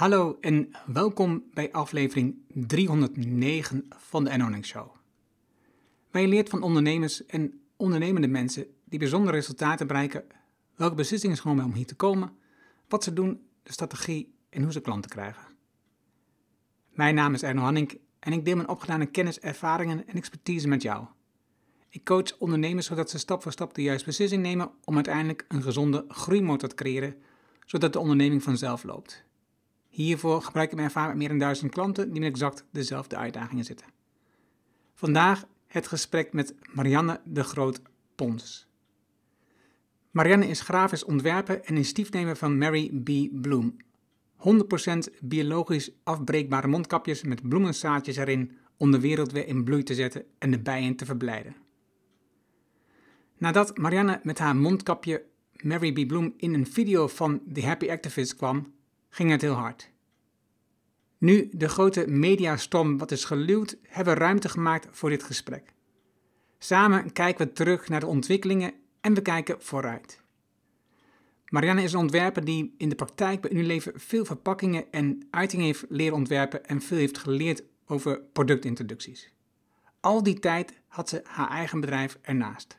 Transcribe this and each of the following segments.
Hallo en welkom bij aflevering 309 van de Earning Show. Je leert van ondernemers en ondernemende mensen die bijzondere resultaten bereiken, welke beslissingen genomen om hier te komen, wat ze doen, de strategie en hoe ze klanten krijgen. Mijn naam is Erno Hanning en ik deel mijn opgedane kennis, ervaringen en expertise met jou. Ik coach ondernemers zodat ze stap voor stap de juiste beslissing nemen om uiteindelijk een gezonde groeimotor te creëren, zodat de onderneming vanzelf loopt. Hiervoor gebruik ik mijn ervaring met meer dan duizend klanten die met exact dezelfde uitdagingen zitten. Vandaag het gesprek met Marianne de Groot Pons. Marianne is grafisch ontwerper en initiatiefnemer van Mary B. Bloom. 100% biologisch afbreekbare mondkapjes met bloemenzaadjes erin om de wereld weer in bloei te zetten en de bijen te verblijden. Nadat Marianne met haar mondkapje Mary B. Bloom in een video van The Happy Activist kwam, ging het heel hard. Nu de grote mediastorm wat is geluwd, hebben we ruimte gemaakt voor dit gesprek. Samen kijken we terug naar de ontwikkelingen en we kijken vooruit. Marianne is een ontwerper die in de praktijk bij Unilever veel verpakkingen en uitingen heeft leren ontwerpen en veel heeft geleerd over productintroducties. Al die tijd had ze haar eigen bedrijf ernaast.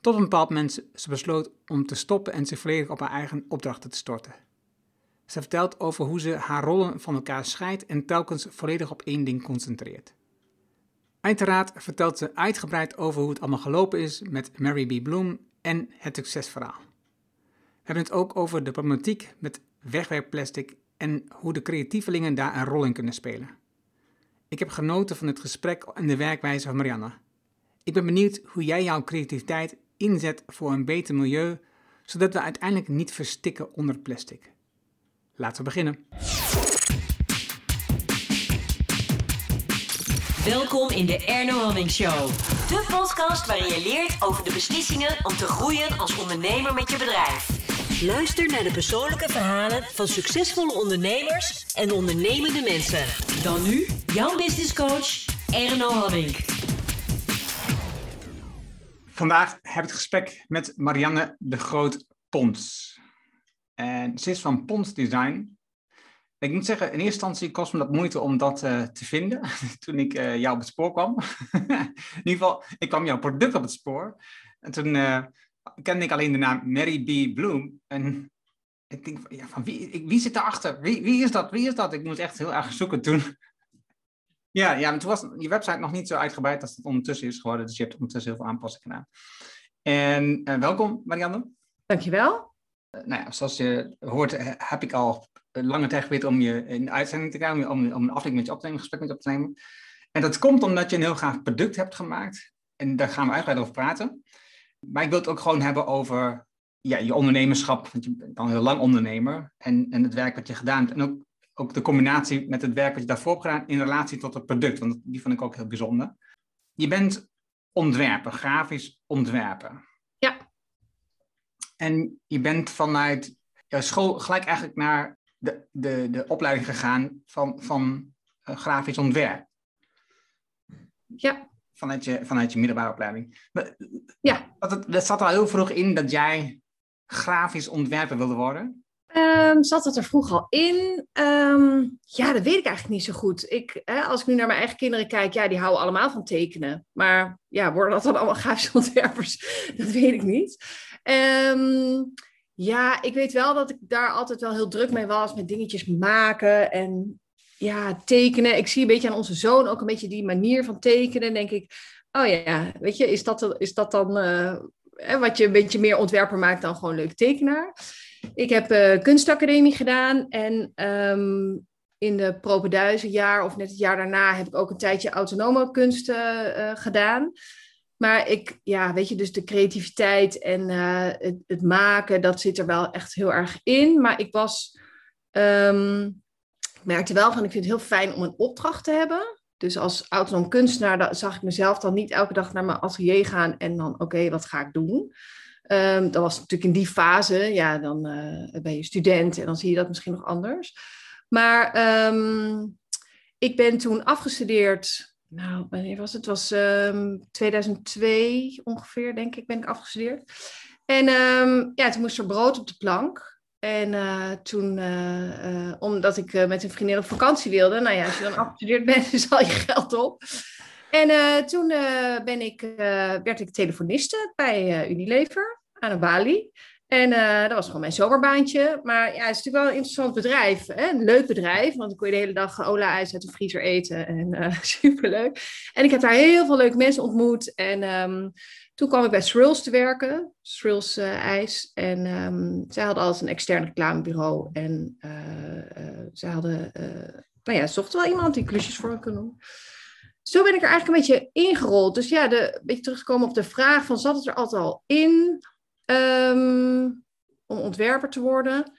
Tot een bepaald moment ze besloot om te stoppen en zich volledig op haar eigen opdrachten te storten. Ze vertelt over hoe ze haar rollen van elkaar scheidt en telkens volledig op één ding concentreert. Uiteraard vertelt ze uitgebreid over hoe het allemaal gelopen is met Mary B. Bloom en het succesverhaal. We hebben het ook over de problematiek met wegwerpplastic en hoe de creatievelingen daar een rol in kunnen spelen. Ik heb genoten van het gesprek en de werkwijze van Marianne. Ik ben benieuwd hoe jij jouw creativiteit inzet voor een beter milieu, zodat we uiteindelijk niet verstikken onder plastic. Laten we beginnen. Welkom in de Erno Hamming Show. De podcast waarin je leert over de beslissingen om te groeien als ondernemer met je bedrijf. Luister naar de persoonlijke verhalen van succesvolle ondernemers en ondernemende mensen. Dan nu, jouw business coach, Erno Hamming. Vandaag heb ik het gesprek met Marianne de Groot Pons. En ze is van Pons Design. Ik moet zeggen, in eerste instantie kost me dat moeite om dat uh, te vinden toen ik uh, jou op het spoor kwam. in ieder geval, ik kwam jouw product op het spoor. En toen uh, kende ik alleen de naam Mary B. Bloom. En ik denk, ja, van wie, wie zit daarachter? Wie, wie is dat? Wie is dat? Ik moest echt heel erg zoeken toen. ja, ja, maar toen was je website nog niet zo uitgebreid als het ondertussen is geworden. Dus je hebt ondertussen heel veel aanpassingen gedaan. En welkom, Marianne. Dankjewel nou ja, zoals je hoort, heb ik al lange tijd geweten om je in uitzending te krijgen, om, om een aflevering met je op te nemen, een gesprek met je op te nemen. En dat komt omdat je een heel graag product hebt gemaakt. En daar gaan we uitgebreid over praten. Maar ik wil het ook gewoon hebben over ja, je ondernemerschap, want je bent al heel lang ondernemer. En, en het werk wat je gedaan hebt. En ook, ook de combinatie met het werk wat je daarvoor hebt gedaan in relatie tot het product. Want die vond ik ook heel bijzonder. Je bent ontwerper, grafisch ontwerper. En je bent vanuit jouw school gelijk eigenlijk naar de, de, de opleiding gegaan van, van uh, grafisch ontwerp. Ja. Vanuit je, vanuit je middelbare opleiding. Maar, ja. Dat, dat zat al heel vroeg in dat jij grafisch ontwerper wilde worden? Um, zat dat er vroeg al in? Um, ja, dat weet ik eigenlijk niet zo goed. Ik, hè, als ik nu naar mijn eigen kinderen kijk, ja, die houden allemaal van tekenen. Maar ja, worden dat dan allemaal grafische ontwerpers? dat weet ik niet. Um, ja, ik weet wel dat ik daar altijd wel heel druk mee was met dingetjes maken en ja, tekenen. Ik zie een beetje aan onze zoon ook een beetje die manier van tekenen. denk ik, oh ja, weet je, is dat, is dat dan uh, wat je een beetje meer ontwerper maakt dan gewoon leuk tekenaar? Ik heb uh, kunstacademie gedaan en um, in de propenduizen jaar of net het jaar daarna heb ik ook een tijdje autonome kunst uh, gedaan. Maar ik, ja, weet je, dus de creativiteit en uh, het, het, maken, dat zit er wel echt heel erg in. Maar ik was, ik merkte wel van, ik vind het heel fijn om een opdracht te hebben. Dus als autonoom kunstenaar zag ik mezelf dan niet elke dag naar mijn atelier gaan en dan, oké, wat ga ik doen? Um, dat was natuurlijk in die fase, ja, dan uh, ben je student en dan zie je dat misschien nog anders. Maar um, ik ben toen afgestudeerd nou, wanneer was het? Het was um, 2002 ongeveer, denk ik, ben ik afgestudeerd. En um, ja, toen moest er brood op de plank. En toen, omdat ik met een vriendin op vakantie wilde, nou ja, als je dan afgestudeerd bent, is al je geld op. En toen ben ik, werd ik telefoniste bij Unilever aan de Bali. En uh, dat was gewoon mijn zomerbaantje. Maar ja, het is natuurlijk wel een interessant bedrijf. Hè? Een leuk bedrijf, want dan kon je de hele dag Ola-ijs uit de vriezer eten. En uh, superleuk. En ik heb daar heel veel leuke mensen ontmoet. En um, toen kwam ik bij Thrills te werken. Thrills uh, ijs. En um, zij hadden altijd een extern reclamebureau. En zij hadden, nou ja, zochten wel iemand die klusjes voor me kon doen. Zo ben ik er eigenlijk een beetje ingerold. Dus ja, de, een beetje teruggekomen op de vraag van zat het er altijd al in? Um, om ontwerper te worden.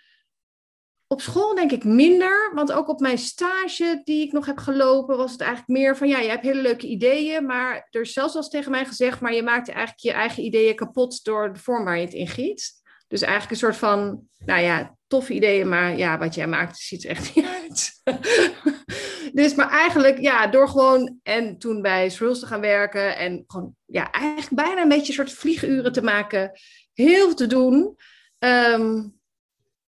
Op school denk ik minder, want ook op mijn stage die ik nog heb gelopen, was het eigenlijk meer van ja, je hebt hele leuke ideeën, maar er is zelfs wel eens tegen mij gezegd, maar je maakt eigenlijk je eigen ideeën kapot door de vorm waar je het in giet. Dus eigenlijk een soort van, nou ja, toffe ideeën, maar ja, wat jij maakt ziet er echt niet uit. dus, maar eigenlijk, ja, door gewoon en toen bij Swirls te gaan werken en gewoon, ja, eigenlijk bijna een beetje een soort vlieguren te maken, heel veel te doen. Um,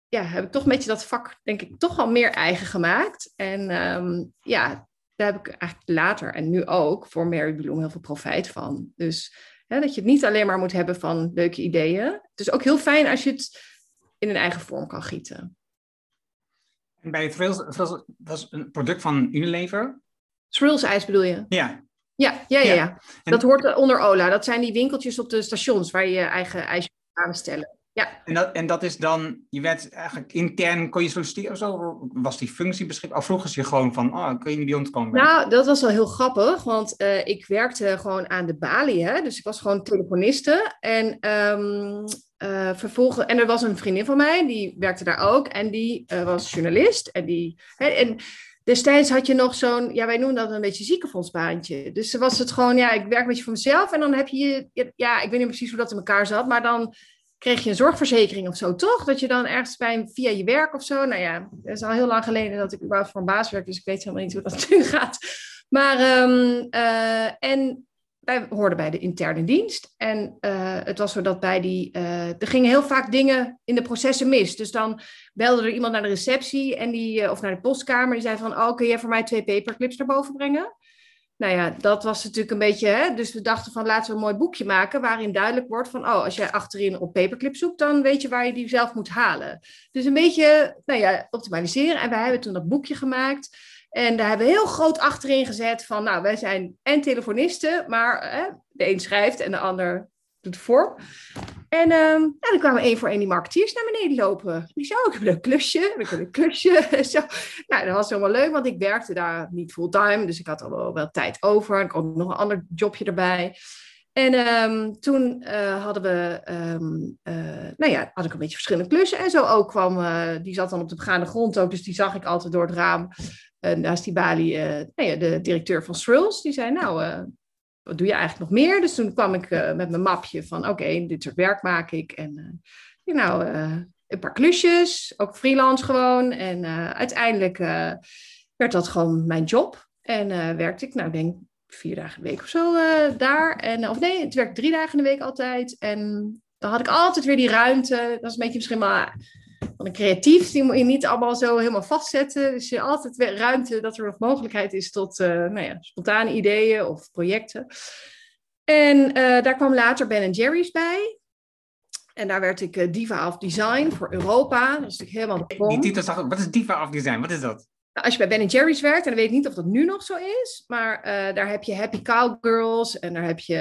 ja, heb ik toch een beetje dat vak, denk ik, toch al meer eigen gemaakt. En um, ja, daar heb ik eigenlijk later en nu ook voor Mary Bloom heel veel profijt van. Dus hè, dat je het niet alleen maar moet hebben van leuke ideeën. Het is ook heel fijn als je het in een eigen vorm kan gieten. En bij Thrills, Thrills was een product van Unilever? Thrills ijs bedoel je? Ja. Ja, ja, ja. ja. Dat hoort onder Ola. Dat zijn die winkeltjes op de stations waar je je eigen aanstellen. Ja. En dat, en dat is dan, je werd eigenlijk intern, kon je solliciteren of zo? Was die functie beschikbaar? Of vroegen ze je gewoon van, oh, kun je bij ons komen? Nou, dat was wel heel grappig, want uh, ik werkte gewoon aan de balie, hè? dus ik was gewoon telefoniste. En um, uh, vervolgens, en er was een vriendin van mij, die werkte daar ook, en die uh, was journalist. En, die, hè, en destijds had je nog zo'n, ja, wij noemen dat een beetje ziekenfondsbaantje. Dus was het gewoon, ja, ik werk een beetje voor mezelf, en dan heb je, ja, ik weet niet precies hoe dat in elkaar zat, maar dan kreeg je een zorgverzekering of zo, toch? Dat je dan ergens bij via je werk of zo. Nou ja, het is al heel lang geleden dat ik überhaupt voor een baas werk, dus ik weet helemaal niet hoe dat nu gaat. Maar, um, en wij hoorden bij de interne dienst. En uh, het was zo dat bij die, uh, er gingen heel vaak dingen in de processen mis. Dus dan belde er iemand naar de receptie en die, of naar de postkamer, die zei van, oh, kun je voor mij twee paperclips naar boven brengen? nou ja, dat was natuurlijk een beetje, hè? dus we dachten van laten we een mooi boekje maken waarin duidelijk wordt van, oh, als jij achterin op paperclip zoekt, dan weet je waar je die zelf moet halen. Dus een beetje, nou ja, optimaliseren. En wij hebben toen dat boekje gemaakt. En daar hebben we heel groot achterin gezet van, nou, wij zijn en telefonisten, maar hè, de een schrijft en de ander doet vorm. En um, dan kwamen één voor één die marketeers naar beneden lopen. Ik zei, oh, ik heb een klusje. Ik heb een klusje. Zo. Nou, dat was helemaal leuk, want ik werkte daar niet fulltime. Dus ik had al wel, wel tijd over. Ik had nog een ander jobje erbij. En um, toen uh, hadden we, um, uh, nou ja, had ik een beetje verschillende klussen. En zo ook kwam, uh, die zat dan op de begaande grond ook. Dus die zag ik altijd door het raam. En naast die balie, nou ja, de directeur van Thrills. Die zei, nou, wat doe je eigenlijk nog meer? Dus toen kwam ik uh, met mijn mapje van, oké, dit soort werk maak ik. En uh, nou, een paar klusjes, ook freelance gewoon. En uiteindelijk werd dat gewoon mijn job. En werkte ik, nou, ik denk vier dagen de week of zo daar. En, of nee, het werkte drie dagen in de week altijd. En dan had ik altijd weer die ruimte. Dat is een beetje misschien maar een creatief, die moet je niet allemaal zo helemaal vastzetten. Dus je altijd weer ruimte dat er nog mogelijkheid is tot uh, nou ja, spontane ideeën of projecten. En uh, daar kwam later Ben Jerry's bij. En daar werd ik uh, Diva of Design voor Europa. Dat is natuurlijk helemaal de Die titel zag wat is Diva of Design? Wat is dat? Nou, als je bij Ben Jerry's werkt, en dan weet ik niet of dat nu nog zo is, maar daar heb je Happy Cowgirls en daar heb je,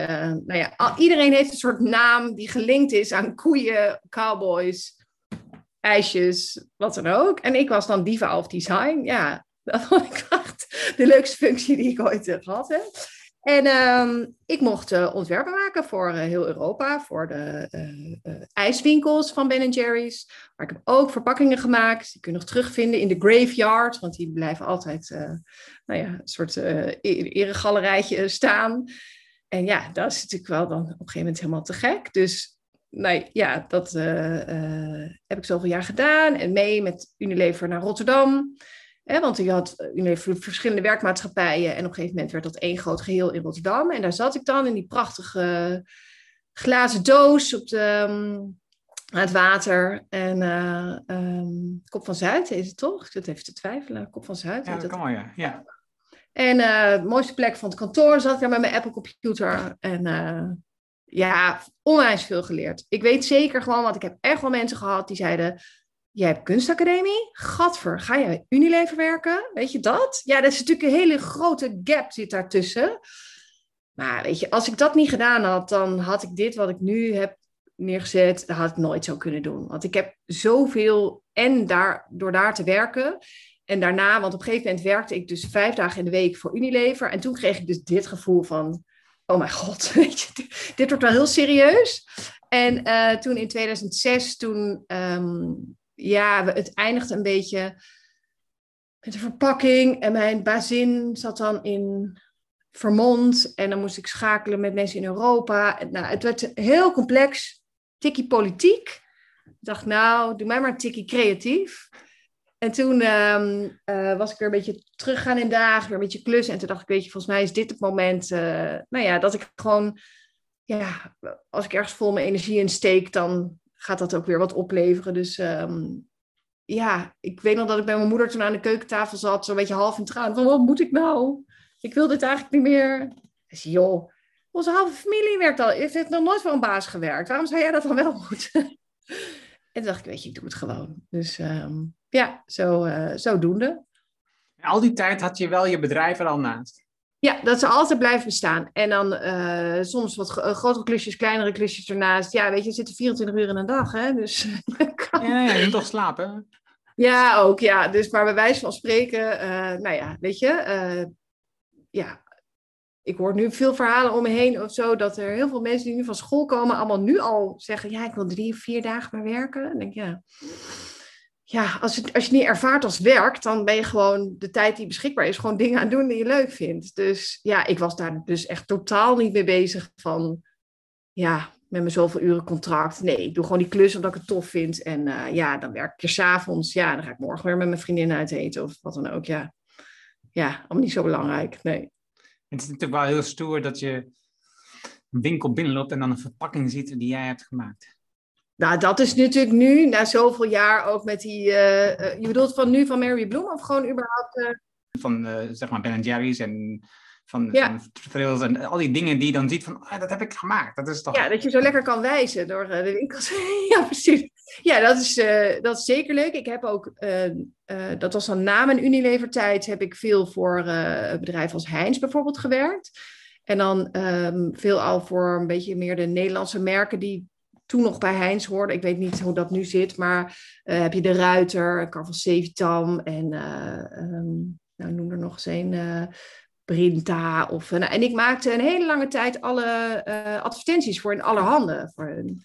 nou ja, iedereen heeft een soort naam die gelinkt is aan koeien, cowboys, ijsjes, wat dan ook. En ik was dan diva of design. Ja, dat vond ik echt de leukste functie die ik ooit gehad. En um, ik mocht uh, ontwerpen maken voor uh, heel Europa, voor de ijswinkels van Ben Jerry's. Maar ik heb ook verpakkingen gemaakt. Die kun je nog terugvinden in de graveyard, want die blijven altijd nou ja, een soort eregalerijtje staan. En ja, dat is natuurlijk wel dan op een gegeven moment helemaal te gek. Dus nee, ja, dat uh, uh, heb ik zoveel jaar gedaan. En mee met Unilever naar Rotterdam. Hè, want je had Unilever verschillende werkmaatschappijen. En op een gegeven moment werd dat één groot geheel in Rotterdam. En daar zat ik dan in die prachtige glazen doos op de, um, aan het water. En uh, um, Kop van Zuid is het toch? Ik zit even te twijfelen. Kop van Zuid. Ja, dat kan wel, ja. ja. En uh, de mooiste plek van het kantoor zat ik daar met mijn Apple computer. En uh, ja, onwijs veel geleerd. Ik weet zeker gewoon, want ik heb echt wel mensen gehad die zeiden... Jij hebt kunstacademie? Gadver, ga jij Unilever werken? Weet je dat? Ja, dat is natuurlijk een hele grote gap zit daartussen. Maar weet je, als ik dat niet gedaan had, dan had ik dit wat ik nu heb neergezet, dat had ik nooit zo kunnen doen. Want ik heb zoveel en daar, door daar te werken. En daarna, want op een gegeven moment werkte ik dus vijf dagen in de week voor Unilever. En toen kreeg ik dus dit gevoel van, oh mijn god, weet je, dit, wordt wel heel serieus. En uh, toen in 2006, toen, um, ja, het eindigde een beetje met de verpakking. En mijn bazin zat dan in Vermont. En dan moest ik schakelen met mensen in Europa. Nou, het werd heel complex tikkie politiek. Ik dacht, nou, doe mij maar een tikkie creatief. En toen um, uh, was ik weer een beetje teruggaan in dagen, weer een beetje klussen. En toen dacht ik, weet je, volgens mij is dit het moment, uh, nou ja, dat ik gewoon, ja, als ik ergens vol mijn energie in steek, dan gaat dat ook weer wat opleveren. Dus um, ja, ik weet nog dat ik bij mijn moeder toen aan de keukentafel zat, zo'n beetje half in traan. Van, wat moet ik nou? Ik wil dit eigenlijk niet meer. Zei, joh, onze halve familie werkt al, heeft nog nooit voor een baas gewerkt. Waarom zou jij dat dan wel moeten? en toen dacht ik, weet je, ik doe het gewoon. Dus um, ja, zo, uh, zodoende. Al die tijd had je wel je bedrijf er al naast? Ja, dat ze altijd blijven bestaan. En dan uh, soms wat grotere klusjes, kleinere klusjes ernaast. Ja, weet je, zitten 24 uur in een dag, hè. Dus kan... Ja, ja, je moet toch slapen? Ja, ook, ja. Dus maar bij wijze van spreken, uh, nou ja, weet je... ja, ik hoor nu veel verhalen om me heen of zo, dat er heel veel mensen die nu van school komen, allemaal nu al zeggen, ja, ik wil drie vier dagen maar werken. En denk ja, ja als, het, als je niet ervaart als werk, dan ben je gewoon de tijd die beschikbaar is, gewoon dingen aan doen die je leuk vindt. Dus ja, ik was daar dus echt totaal niet mee bezig van, ja, met mijn zoveel uren contract. Nee, ik doe gewoon die klus omdat ik het tof vind. En uh, ja, dan werk ik er s'avonds. Ja, dan ga ik morgen weer met mijn vriendin uit eten of wat dan ook. Ja, ja allemaal niet zo belangrijk. Nee. Het is natuurlijk wel heel stoer dat je een winkel binnenloopt en dan een verpakking ziet die jij hebt gemaakt. Nou, dat is natuurlijk nu, na zoveel jaar ook met die... Uh, uh, je bedoelt van nu van Mary Bloom of gewoon überhaupt... Uh... Van, zeg maar, Ben Jerry's en van, ja. van en al die dingen die je dan ziet van, ah, dat heb ik gemaakt. Dat is toch... Ja, dat je zo lekker kan wijzen door de winkels. ja, precies. Ja, dat is, dat is zeker leuk. Ik heb ook, dat was dan na mijn Unilever tijd, heb ik veel voor bedrijven als Heinz bijvoorbeeld gewerkt. En dan um, veel al voor een beetje meer de Nederlandse merken die toen nog bij Heinz hoorde. Ik weet niet hoe dat nu zit, maar uh, heb je de Ruiter, Carvel Sevitam en uh, um, nou, noem er nog eens een, uh, Brinta. Of, nou, en ik maakte een hele lange tijd alle advertenties voor in allerhande voor hun.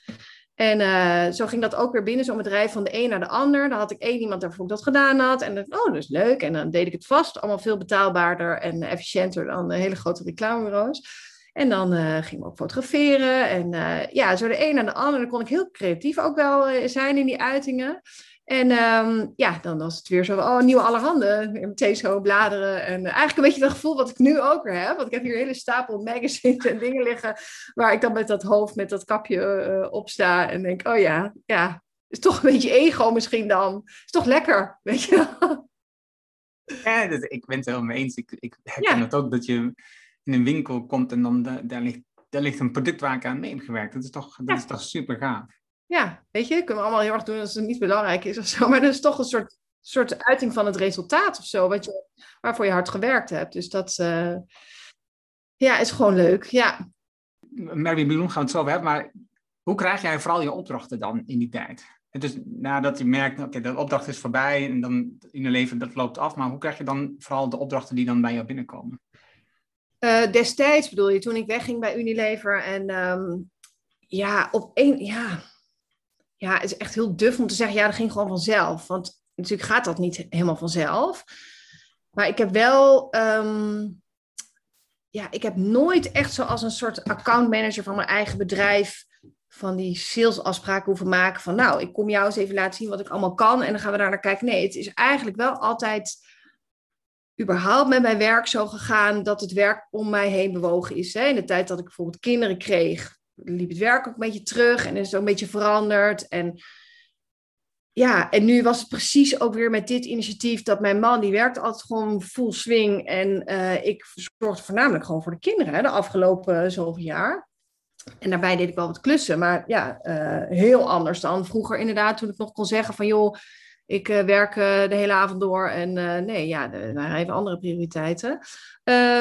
En zo ging dat ook weer binnen, zo'n bedrijf van de een naar de ander. Dan had ik één iemand daarvoor dat gedaan had. En dan, oh, dat is leuk. En dan deed ik het vast. Allemaal veel betaalbaarder en efficiënter dan de hele grote reclamebureaus. En dan uh, gingen we ook fotograferen. En uh, ja, zo de een naar de ander. Dan kon ik heel creatief ook wel uh, zijn in die uitingen. En um, ja, dan was het weer zo, oh, nieuwe allerhande. Meteen zo bladeren. En eigenlijk een beetje dat gevoel wat ik nu ook weer heb. Want ik heb hier een hele stapel magazines en dingen liggen... waar ik dan met dat hoofd, met dat kapje op sta. En denk, oh ja, ja, is toch een beetje ego misschien dan. Is toch lekker, weet je Ja, dat, ik ben het helemaal mee eens. Ik, ik herken ja. het ook, dat je in een winkel komt en dan de, daar, ligt, daar ligt een product waar ik aan mee heb gewerkt. Dat is toch, dat is toch super gaaf. Ja, weet je, kunnen we allemaal heel erg doen als het niet belangrijk is of zo. Maar dat is toch een soort, soort uiting van het resultaat of zo, wat je, waarvoor je hard gewerkt hebt. Dus dat uh, ja, is gewoon leuk. Ja. Mary Bloem gaan we het zo hebben, maar hoe krijg jij vooral je opdrachten dan in die tijd? Het is nadat je merkt, oké, okay, de opdracht is voorbij en dan in je leven dat loopt af, maar hoe krijg je dan vooral de opdrachten die dan bij jou binnenkomen? Uh, destijds bedoel je, toen ik wegging bij Unilever en um, ja, op één, ja, ja, het is echt heel duf om te zeggen, ja, dat ging gewoon vanzelf. Want natuurlijk gaat dat niet helemaal vanzelf. Maar ik heb wel, um, ja, ik heb nooit echt zoals een soort accountmanager van mijn eigen bedrijf van die salesafspraken hoeven maken van, nou, ik kom jou eens even laten zien wat ik allemaal kan en dan gaan we daar naar kijken. Nee, het is eigenlijk wel altijd überhaupt met mijn werk zo gegaan dat het werk om mij heen bewogen is. Hè. In de tijd dat ik bijvoorbeeld kinderen kreeg, liep het werk ook een beetje terug en is het een beetje veranderd. En ja, en nu was het precies ook weer met dit initiatief dat mijn man, die werkt altijd gewoon full swing. En uh, ik zorgde voornamelijk gewoon voor de kinderen hè, de afgelopen zoveel jaar. En daarbij deed ik wel wat klussen, maar ja, uh, heel anders dan vroeger inderdaad, toen ik nog kon zeggen van joh, ik uh, werk uh, de hele avond door en nee, ja, er waren even andere prioriteiten.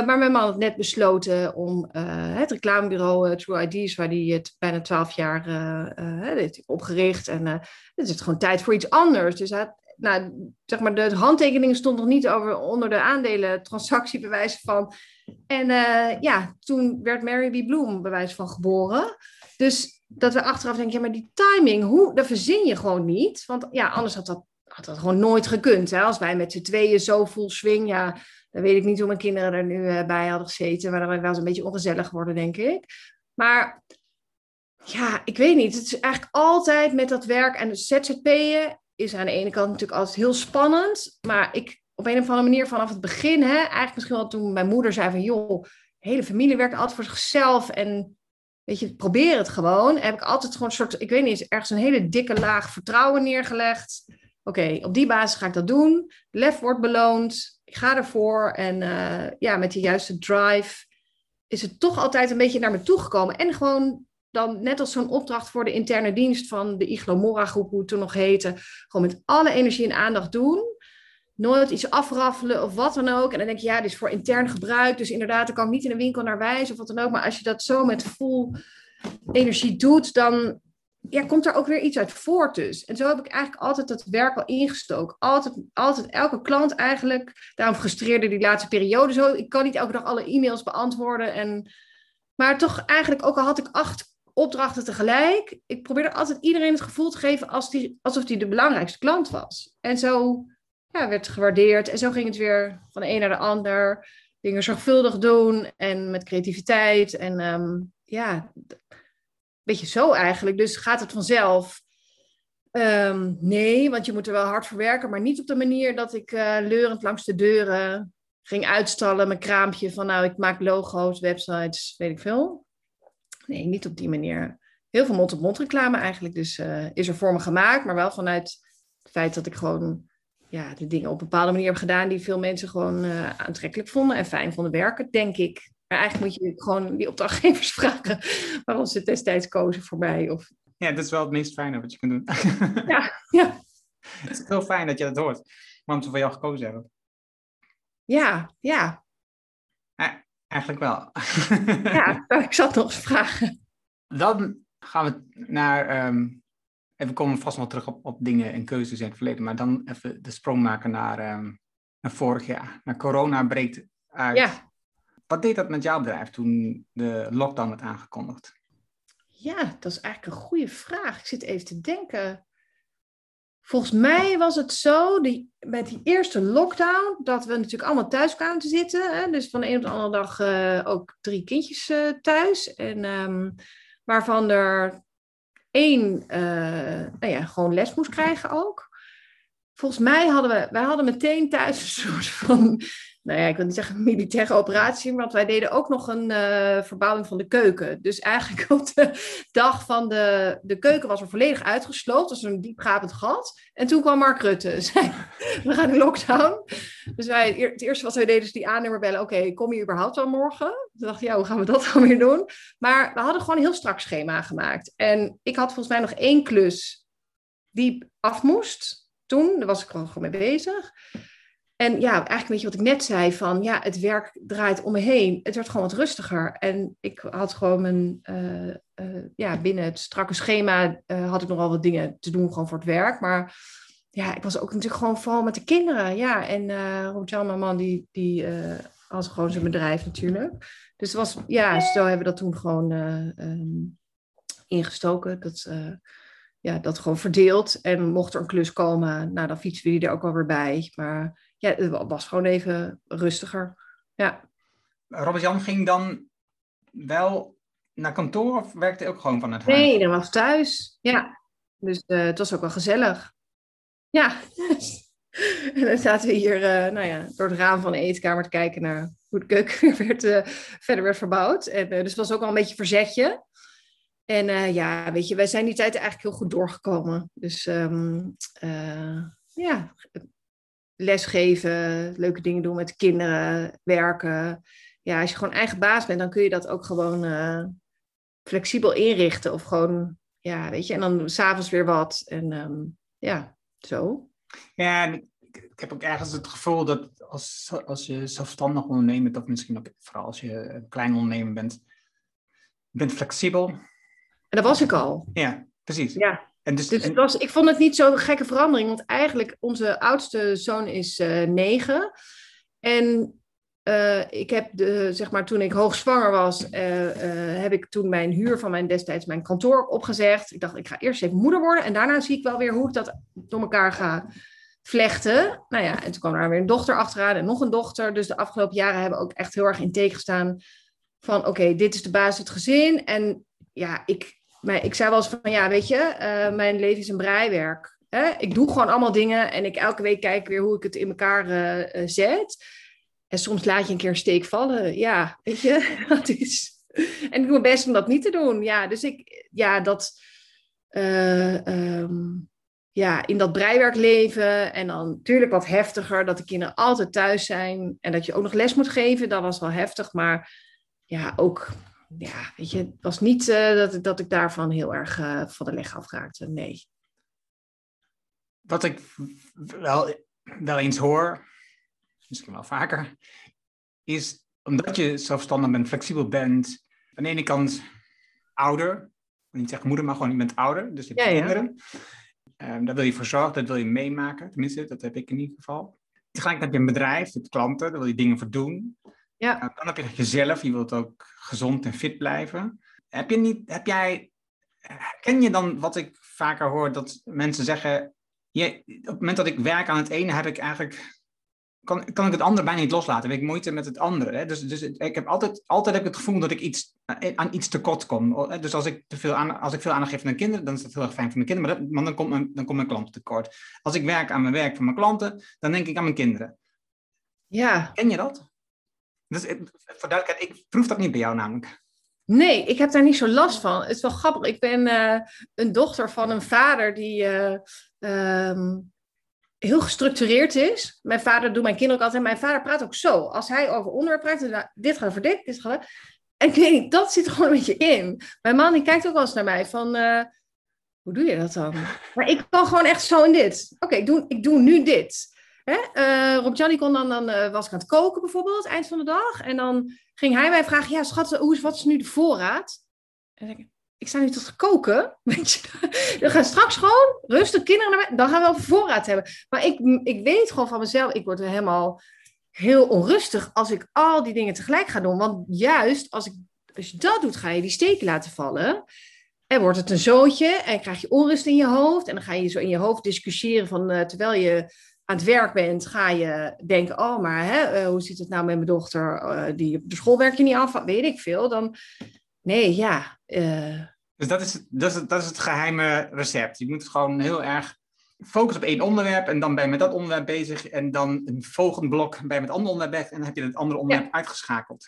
maar mijn man had net besloten om het reclamebureau True IDs, waar hij het bijna twaalf jaar heeft opgericht. En het is gewoon tijd voor iets anders. Dus nou, zeg maar, de handtekening stond nog niet over onder de aandelen transactiebewijzen van. En ja, toen werd Mary B. Bloom bewijs van geboren. Dus dat we achteraf denken, ja, maar die timing, hoe, dat verzin je gewoon niet. Want ja, anders had dat, had dat gewoon nooit gekund. Hè? Als wij met z'n tweeën zo full swing, ja, dan weet ik niet hoe mijn kinderen er nu uh, bij hadden gezeten. Maar dan was wel eens een beetje ongezellig geworden, denk ik. Maar ja, ik weet niet. Het is eigenlijk altijd met dat werk en de ZZP'en is aan de ene kant natuurlijk altijd heel spannend. Maar ik op een of andere manier vanaf het begin, hè, eigenlijk misschien wel toen mijn moeder zei van joh, de hele familie werkt altijd voor zichzelf en weet je, probeer het gewoon. Heb ik altijd gewoon een soort, ik weet niet, ergens een hele dikke laag vertrouwen neergelegd. Oké, op die basis ga ik dat doen. Lef wordt beloond. Ik ga ervoor. En uh, ja, met die juiste drive is het toch altijd een beetje naar me toe gekomen. En gewoon dan net als zo'n opdracht voor de interne dienst van de Iglo Mora groep, hoe het toen nog heette, gewoon met alle energie en aandacht doen. Nooit iets afraffelen of wat dan ook. En dan denk je, ja, dit is voor intern gebruik. Dus inderdaad, dan kan ik niet in een winkel naar wijzen of wat dan ook. Maar als je dat zo met vol energie doet, dan ja, komt er ook weer iets uit voort dus. En zo heb ik eigenlijk altijd dat werk al ingestoken. Altijd, altijd elke klant eigenlijk. Daarom frustreerde die laatste periode zo. Ik kan niet elke dag alle e-mails beantwoorden. En, maar toch eigenlijk, ook al had ik acht opdrachten tegelijk. Ik probeerde altijd iedereen het gevoel te geven als die, alsof hij de belangrijkste klant was. En zo ja, werd gewaardeerd. En zo ging het weer van de een naar de ander. Dingen zorgvuldig doen en met creativiteit. En um, ja, beetje zo eigenlijk. Dus gaat het vanzelf? Um, nee, want je moet er wel hard voor werken, maar niet op de manier dat ik uh, leurend langs de deuren ging uitstallen, mijn kraampje van nou, ik maak logo's, websites, weet ik veel. Nee, niet op die manier. Heel veel mond-op-mond reclame eigenlijk. Dus uh, is er voor me gemaakt, maar wel vanuit het feit dat ik gewoon ja, de dingen op een bepaalde manier heb gedaan die veel mensen gewoon uh, aantrekkelijk vonden en fijn vonden werken, denk ik. Maar eigenlijk moet je gewoon die opdrachtgevers vragen waarom ze destijds kozen voor mij. Of... Ja, dat is wel het meest fijne wat je kunt doen. ja, ja. Het is heel fijn dat je dat hoort, waarom ze voor jou gekozen hebben. Ja, ja. Eigenlijk wel. ja, ik zat nog eens vragen. Dan gaan we naar. Um, even komen vast wel terug op, op dingen en keuzes in het verleden, maar dan even de sprong maken naar, um, naar vorig jaar. Naar corona breekt uit. Ja. Wat deed dat met jouw bedrijf toen de lockdown werd aangekondigd? Ja, dat is eigenlijk een goede vraag. Ik zit even te denken. Volgens mij was het zo, die, met die eerste lockdown, dat we natuurlijk allemaal thuis kwamen te zitten. Hè? Dus van de een op de andere dag uh, ook drie kindjes uh, thuis. En um, waarvan er één uh, nou ja, gewoon les moest krijgen ook. Volgens mij hadden we, wij hadden meteen thuis een soort van nou ja, ik wil niet zeggen militaire operatie, want wij deden ook nog een uh, verbouwing van de keuken. Dus eigenlijk op de dag van de, de keuken was er volledig uitgesloopt. Was een diepgapend gat. En toen kwam Mark Rutte. Zei, we gaan in lockdown. Dus wij, het eerste wat wij deden is die aannummer bellen. Oké, kom je überhaupt wel morgen? Toen dacht ik, ja, hoe gaan we dat dan weer doen? Maar we hadden gewoon een heel strak schema gemaakt. En ik had volgens mij nog één klus die af moest. Toen, daar was ik gewoon mee bezig. En ja, eigenlijk weet je wat ik net zei, van ja, het werk draait om me heen. Het werd gewoon wat rustiger. En ik had gewoon mijn, uh, uh, ja, binnen het strakke schema uh, had ik nogal wat dingen te doen gewoon voor het werk. Maar ja, ik was ook natuurlijk gewoon vooral met de kinderen. Ja, en uh, Rob-Jan, mijn man, die, die had gewoon zijn bedrijf natuurlijk. Dus het was, ja, zo hebben we dat toen gewoon um, ingestoken. Dat, ja, dat gewoon verdeeld. En mocht er een klus komen, nou, dan fietsen we die er ook wel weer bij. Maar ja, het was gewoon even rustiger. Ja. Robert Jan ging dan wel naar kantoor of werkte ook gewoon van het huis? Nee, dan was thuis. Ja. Dus uh, het was ook wel gezellig. Ja. en dan zaten we hier uh, nou ja, door het raam van de eetkamer te kijken naar hoe de keuken weer werd, uh, verder werd verbouwd. En, dus het was ook wel een beetje verzetje. En uh, ja, weet je, wij zijn die tijd eigenlijk heel goed doorgekomen. Dus um, uh, ja, lesgeven, leuke dingen doen met de kinderen, werken. Ja, als je gewoon eigen baas bent, dan kun je dat ook gewoon uh, flexibel inrichten. Of gewoon, ja, weet je, en dan s'avonds weer wat. En um, ja, zo. Ja, ik, heb ook ergens het gevoel dat als, als je zelfstandig ondernemer, of misschien ook vooral als je een klein ondernemer bent, je bent flexibel. En dat was ik al. Ja, precies. Ja. En dus, dus het was, ik vond het niet zo'n gekke verandering, want eigenlijk onze oudste zoon is uh, negen. En uh, ik heb, de, zeg maar, toen ik hoogzwanger was, uh, heb ik toen mijn huur van mijn destijds mijn kantoor opgezegd. Ik dacht, ik ga eerst even moeder worden en daarna zie ik wel weer hoe ik dat door elkaar ga vlechten. Nou ja, en toen kwam er weer een dochter achteraan en nog een dochter. Dus de afgelopen jaren hebben ook echt heel erg in teken gestaan van, oké, dit is de basis het gezin. En ja, ik, maar ik zei wel eens van, ja, weet je, uh, mijn leven is een breiwerk. Hè? Ik doe gewoon allemaal dingen en ik elke week kijk weer hoe ik het in elkaar uh, zet. En soms laat je een keer een steek vallen. Ja, weet je, dat is... En ik doe mijn best om dat niet te doen. Ja, dus ik, ja, dat... Um, ja, in dat breiwerk leven en dan natuurlijk wat heftiger dat de kinderen altijd thuis zijn en dat je ook nog les moet geven, dat was wel heftig, maar ja, ook ja, weet je, het was niet uh, dat, dat ik daarvan heel erg uh, van de leg afraakte. Nee. Wat ik wel, wel eens hoor, misschien wel vaker, is omdat je zelfstandig bent, flexibel bent, aan de ene kant ouder, niet zeggen moeder, maar gewoon je bent ouder, dus je hebt ja, kinderen. Ja. Um, daar wil je voor zorgen, dat wil je meemaken, tenminste, dat heb ik in ieder geval. Tegelijk heb je een bedrijf, je hebt klanten, daar wil je dingen voor doen. Ja. Nou, dan heb je jezelf, je wilt ook gezond en fit blijven. Heb, je niet, heb jij, ken je dan wat ik vaker hoor, dat mensen zeggen, je, op het moment dat ik werk aan het ene, heb ik eigenlijk, kan, kan ik het andere bijna niet loslaten. Heb ik moeite met het andere. Hè? Dus, dus ik heb altijd, altijd heb ik het gevoel dat ik iets, aan iets tekort kom. Dus als ik, te veel aan, als ik veel aandacht geef aan kinderen, dan is dat heel erg fijn voor mijn kinderen, maar, dat, dan, komt mijn, dan komt mijn klant tekort. Als ik werk aan mijn werk voor mijn klanten, dan denk ik aan mijn kinderen. Ja. Ken je dat? Dus voor duidelijkheid, ik proef dat niet bij jou namelijk. Nee, ik heb daar niet zo last van. Het is wel grappig. Ik ben uh, een dochter van een vader die uh, um, heel gestructureerd is. Mijn vader doet mijn kinderen ook altijd. Mijn vader praat ook zo. Als hij over onderwerp praat, dan nou, dit gaat over dit, dit gaat En ik weet niet, dat zit er gewoon een beetje in. Mijn man die kijkt ook wel eens naar mij van... Uh, hoe doe je dat dan? Maar ik kan gewoon echt zo in dit. Oké, okay, ik, doe, ik doe nu dit. Uh, Rob Johnny kon dan, dan uh, was ik aan het koken bijvoorbeeld, eind van de dag. En dan ging hij mij vragen, ja schat, hoe is, wat is nu de voorraad? En ik, ik sta nu tot koken. Weet je? Dan gaan straks gewoon rustig kinderen naar mij. Dan gaan we wel voorraad hebben. Maar ik, ik weet gewoon van mezelf, ik word er helemaal heel onrustig als ik al die dingen tegelijk ga doen. Want juist als, ik, als je dat doet, ga je die steken laten vallen. En wordt het een zootje en krijg je onrust in je hoofd. En dan ga je zo in je hoofd discussiëren van uh, terwijl je aan het werk bent, ga je denken, oh, maar hè, uh, hoe zit het nou met mijn dochter, uh, die op de school werk je niet af, weet ik veel. Dan, nee, ja. Uh... Dus dat is, dat, is, dat is het geheime recept. Je moet gewoon heel erg focussen op één onderwerp en dan ben je met dat onderwerp bezig en dan een volgend blok ben je met het andere onderwerp bezig en dan heb je het andere onderwerp ja. uitgeschakeld.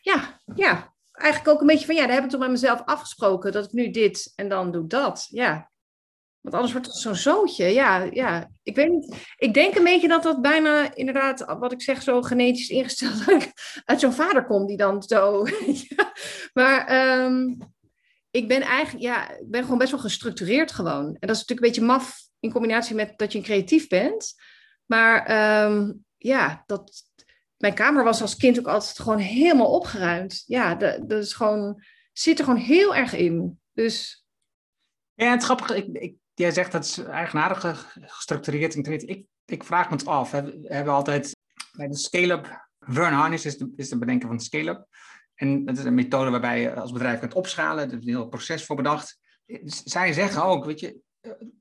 Ja, ja. Eigenlijk ook een beetje van, ja, daar heb ik toch met mezelf afgesproken dat ik nu dit en dan doe dat. Ja, want anders wordt het zo'n zootje. Ja, ja, ik weet niet. Ik denk een beetje dat dat bijna inderdaad, wat ik zeg, zo genetisch ingesteld uit zo'n vader komt die dan zo. maar um, ik ben eigenlijk, ja, ik ben gewoon best wel gestructureerd gewoon. En dat is natuurlijk een beetje maf in combinatie met dat je een creatief bent. Maar um, ja, dat, mijn kamer was als kind ook altijd gewoon helemaal opgeruimd. Ja, dat, is gewoon, zit er gewoon heel erg in. Dus ja, het grappige, ik, ik, jij zegt dat is eigenaardig gestructureerd. Ik, ik vraag me het af. We hebben altijd bij de scale-up, Vern Harnish is de, is de bedenker van scale-up. En dat is een methode waarbij je als bedrijf kunt opschalen. Er is een heel proces voor bedacht. Zij zeggen ook, weet je,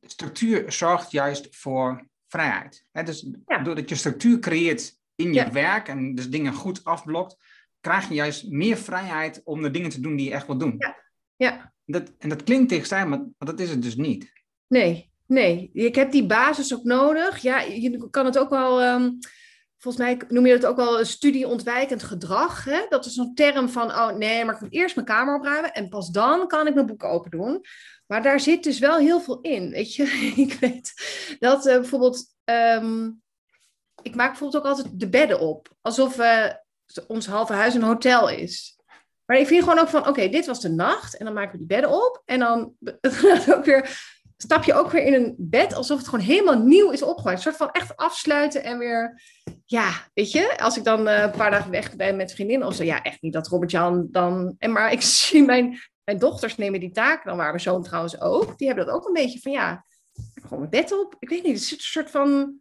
structuur zorgt juist voor vrijheid. dus ja. doordat je structuur creëert in je werk en dus dingen goed afblokt, krijg je juist meer vrijheid om de dingen te doen die je echt wilt doen. Ja. ja. Dat, en dat klinkt tegenstrijdig, maar dat is het dus niet. Nee, nee. Ik heb die basis ook nodig. Ja, je kan het ook wel. Um, volgens mij noem je het ook wel studieontwijkend gedrag. Hè? Dat is zo'n term van, oh nee, maar ik moet eerst mijn kamer opruimen en pas dan kan ik mijn boek open doen. Maar daar zit dus wel heel veel in. Weet je, ik weet dat uh, bijvoorbeeld, um, ik maak bijvoorbeeld ook altijd de bedden op. Alsof uh, ons halve huis een hotel is. Maar ik vind gewoon ook van, oké, dit was de nacht. En dan maken we die bedden op. En dan ook weer, stap je ook weer in een bed alsof het gewoon helemaal nieuw is opgemaakt. Een soort van echt afsluiten en weer, ja, weet je. Als ik dan uh, een paar dagen weg ben met vriendinnen of zo. Ja, echt niet dat Robert-Jan dan... En maar ik zie mijn, mijn dochters nemen die taak. Dan waren mijn zoon trouwens ook. Die hebben dat ook een beetje van, ja, gewoon mijn bed op. Ik weet niet, het is een soort van...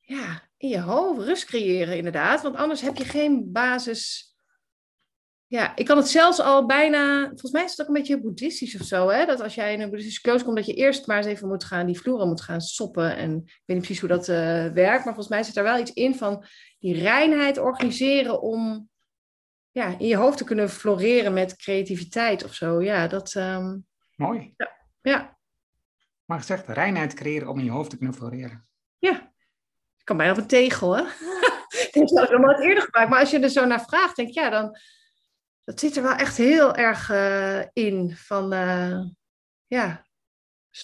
Ja, in je hoofd rust creëren inderdaad. Want anders heb je geen basis ja, ik kan het zelfs al bijna, volgens mij is het ook een beetje boeddhistisch of zo, hè? dat als jij in een boeddhistische kloos komt, dat je eerst maar eens even moet gaan, die vloeren moet gaan soppen. En ik weet niet precies hoe dat uh, werkt, maar volgens mij zit er wel iets in van die reinheid organiseren om ja, in je hoofd te kunnen floreren met creativiteit of zo. Ja, dat... Um... Mooi. Ja. ja. Maar gezegd, reinheid creëren om in je hoofd te kunnen floreren. Ja. Ik kan bijna op een tegel, hè? dat heb ik nog nooit eerder gebruikt. Maar als je er zo naar vraagt, denk ik, ja, dan dat zit er wel echt heel erg uh, in. Van uh, ja,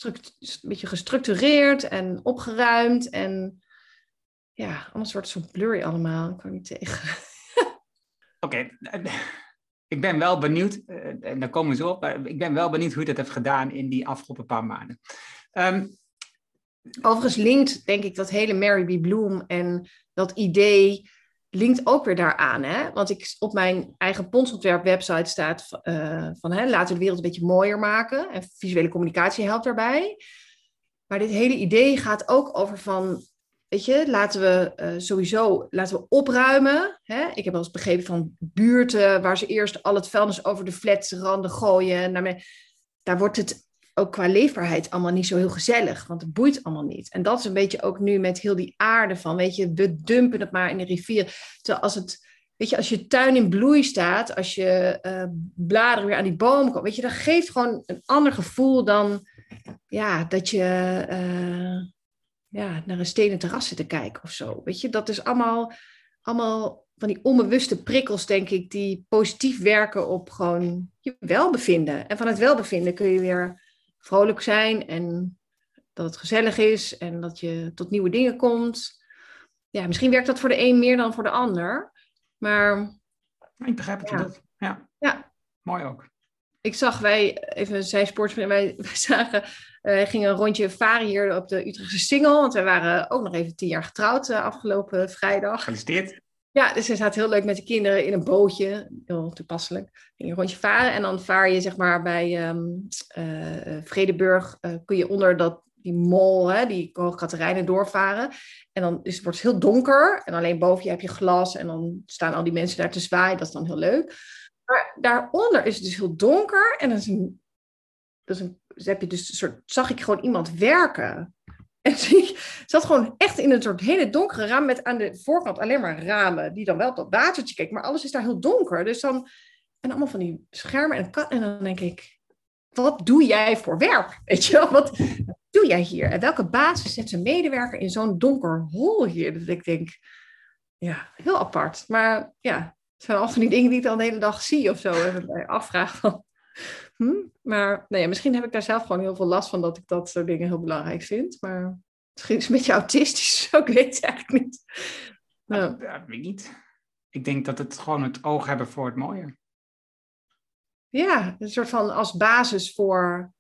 een beetje gestructureerd en opgeruimd. En ja, anders wordt het zo blurry allemaal. Ik kan niet tegen. Oké, okay. ik ben wel benieuwd, en daar komen we zo op, maar ik ben wel benieuwd hoe je dat hebt gedaan in die afgelopen paar maanden. Um, Overigens linkt, denk ik, dat hele Mary B. Bloom en dat idee linkt ook weer daaraan. Hè? Want ik, op mijn eigen ponsontwerp website staat uh, van hè, laten we de wereld een beetje mooier maken. En visuele communicatie helpt daarbij. Maar dit hele idee gaat ook over van, weet je, laten we uh, sowieso laten we opruimen. Hè? Ik heb wel eens begrepen van buurten waar ze eerst al het vuilnis over de flatsranden gooien. En daarmee, daar wordt het ook qua leefbaarheid allemaal niet zo heel gezellig, want het boeit allemaal niet. En dat is een beetje ook nu met heel die aarde van, weet je, we dumpen het maar in de rivier. Terwijl als het, weet je, als je tuin in bloei staat, als je uh, bladeren weer aan die boom komt, weet je, dat geeft gewoon een ander gevoel dan, ja, dat je uh, ja, naar een stenen terras zit te kijken of zo. Weet je, dat is allemaal, allemaal van die onbewuste prikkels, denk ik, die positief werken op gewoon je welbevinden. En van het welbevinden kun je weer vrolijk zijn en dat het gezellig is en dat je tot nieuwe dingen komt. Ja, misschien werkt dat voor de een meer dan voor de ander. Maar. Ik begrijp het ja. Ja. ja. Mooi ook. Ik zag wij, even zij sportsman, wij, wij zagen, uh, gingen een rondje varen hier op de Utrechtse Singel. Want wij waren ook nog even tien jaar getrouwd uh, afgelopen vrijdag. Gefeliciteerd. Ja, dus ze zaten heel leuk met de kinderen in een bootje. Heel toepasselijk. Ging een rondje varen. En dan vaar je zeg maar bij um, Vredeburg. Uh, kun je onder dat, die mol, hè, die Katerijnen doorvaren. En dan is, wordt het heel donker. En alleen boven je heb je glas. En dan staan al die mensen daar te zwaaien. Dat is dan heel leuk. Maar daaronder is het dus heel donker. En dan is een, is een, dus heb je dus een soort, zag ik gewoon iemand werken. En ik zat gewoon echt in een soort hele donkere raam met aan de voorkant alleen maar ramen, die dan wel op dat watertje keek, maar alles is daar heel donker. Dus dan, en allemaal van die schermen en, en dan denk ik, wat doe jij voor werk? Weet je wel, wat doe jij hier? En welke basis zet zijn medewerker in zo'n donker hol hier? Dat ik denk, ja, heel apart. Maar ja, het zijn al van die dingen die ik dan de hele dag zie of zo. En afvraag van, hm? Maar nee, nou misschien heb ik daar zelf gewoon heel veel last van dat ik dat soort dingen heel belangrijk vind. Maar misschien is het een beetje autistisch, ik weet het eigenlijk niet. Nou. Dat, weet ik niet. Ik denk dat het gewoon het oog hebben voor het mooie. Ja, een soort van als basis voor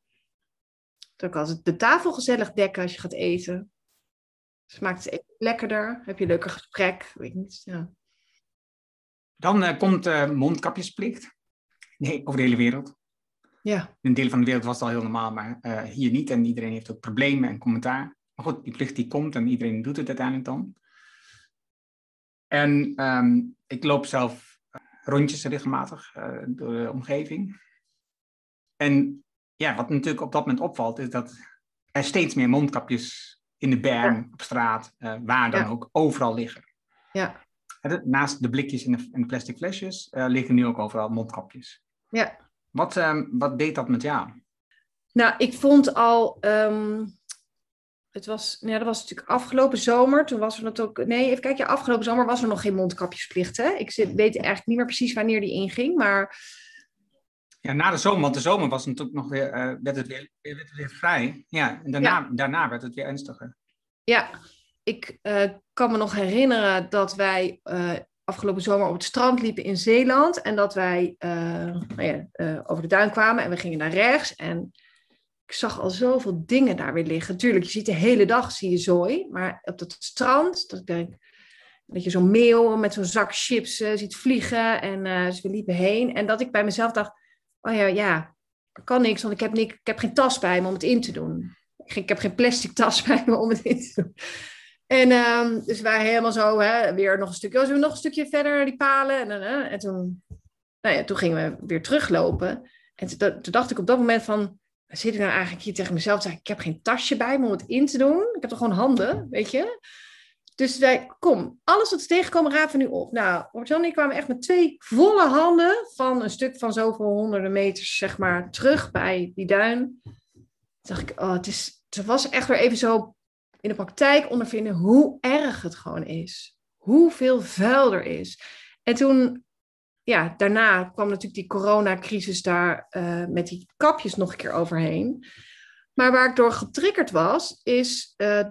ook als de tafel gezellig dekken als je gaat eten. Smaakt het even lekkerder? Heb je een leuker gesprek? Weet ik niet. Ja. Dan uh, komt uh, mondkapjesplicht. Nee, over de hele wereld. Ja. In een deel van de wereld was het al heel normaal, maar uh, hier niet. En iedereen heeft ook problemen en commentaar. Maar goed, die plicht die komt en iedereen doet het uiteindelijk dan. En um, ik loop zelf rondjes regelmatig uh, door de omgeving. En ja, wat natuurlijk op dat moment opvalt, is dat er steeds meer mondkapjes in de berm, ja. op straat, uh, waar dan ja. ook, overal liggen. Ja. Naast de blikjes en de, en de plastic flesjes liggen nu ook overal mondkapjes. Ja. Wat, um, wat deed dat met jou? Nou, ik vond al um, het was, ja, dat was natuurlijk afgelopen zomer. Toen was er dat ook. Nee, even kijken. afgelopen zomer was er nog geen mondkapjesplicht. Hè? Ik zit, weet eigenlijk niet meer precies wanneer die inging. Maar. Ja, na de zomer, want de zomer was natuurlijk nog weer, uh, werd, het weer, werd het weer vrij. Ja, en daarna, daarna werd het weer ernstiger. Ja, ik uh, kan me nog herinneren dat wij uh, afgelopen zomer op het strand liepen in Zeeland. En dat wij nou ja, over de duin kwamen en we gingen naar rechts. En ik zag al zoveel dingen daar weer liggen. Tuurlijk, je ziet de hele dag zie je zooi. Maar op dat strand, dat ik denk, dat je zo'n meel met zo'n zak chips uh, ziet vliegen. En uh, we liepen heen. En dat ik bij mezelf dacht, oh ja, ja, kan niks, want ik heb, niks, ik heb geen tas bij me om het in te doen. Ik heb geen plastic tas bij me om het in te doen. En um, dus wij helemaal zo, hè, weer nog een stukje, oh, we nog een stukje verder die palen. En, uh, en toen, nou ja, toen gingen we weer teruglopen. En toen dacht ik op dat moment van, zit ik nou eigenlijk hier tegen mezelf zeggen, ik heb geen tasje bij me om het in te doen. Ik heb toch gewoon handen, weet je. Dus wij, kom, alles wat we tegenkomen, raven nu op. Nou, Robert en ik kwamen echt met twee volle handen van een stuk van zoveel honderden meters, zeg maar, terug bij die duin. Toen dacht ik, oh, het, is, het was echt weer even zo in de praktijk ondervinden hoe erg het gewoon is. Hoeveel vuil er is. En toen ja, daarna kwam natuurlijk die coronacrisis daar uh, met die kapjes nog een keer overheen. Maar waar ik door getriggerd was, is uh,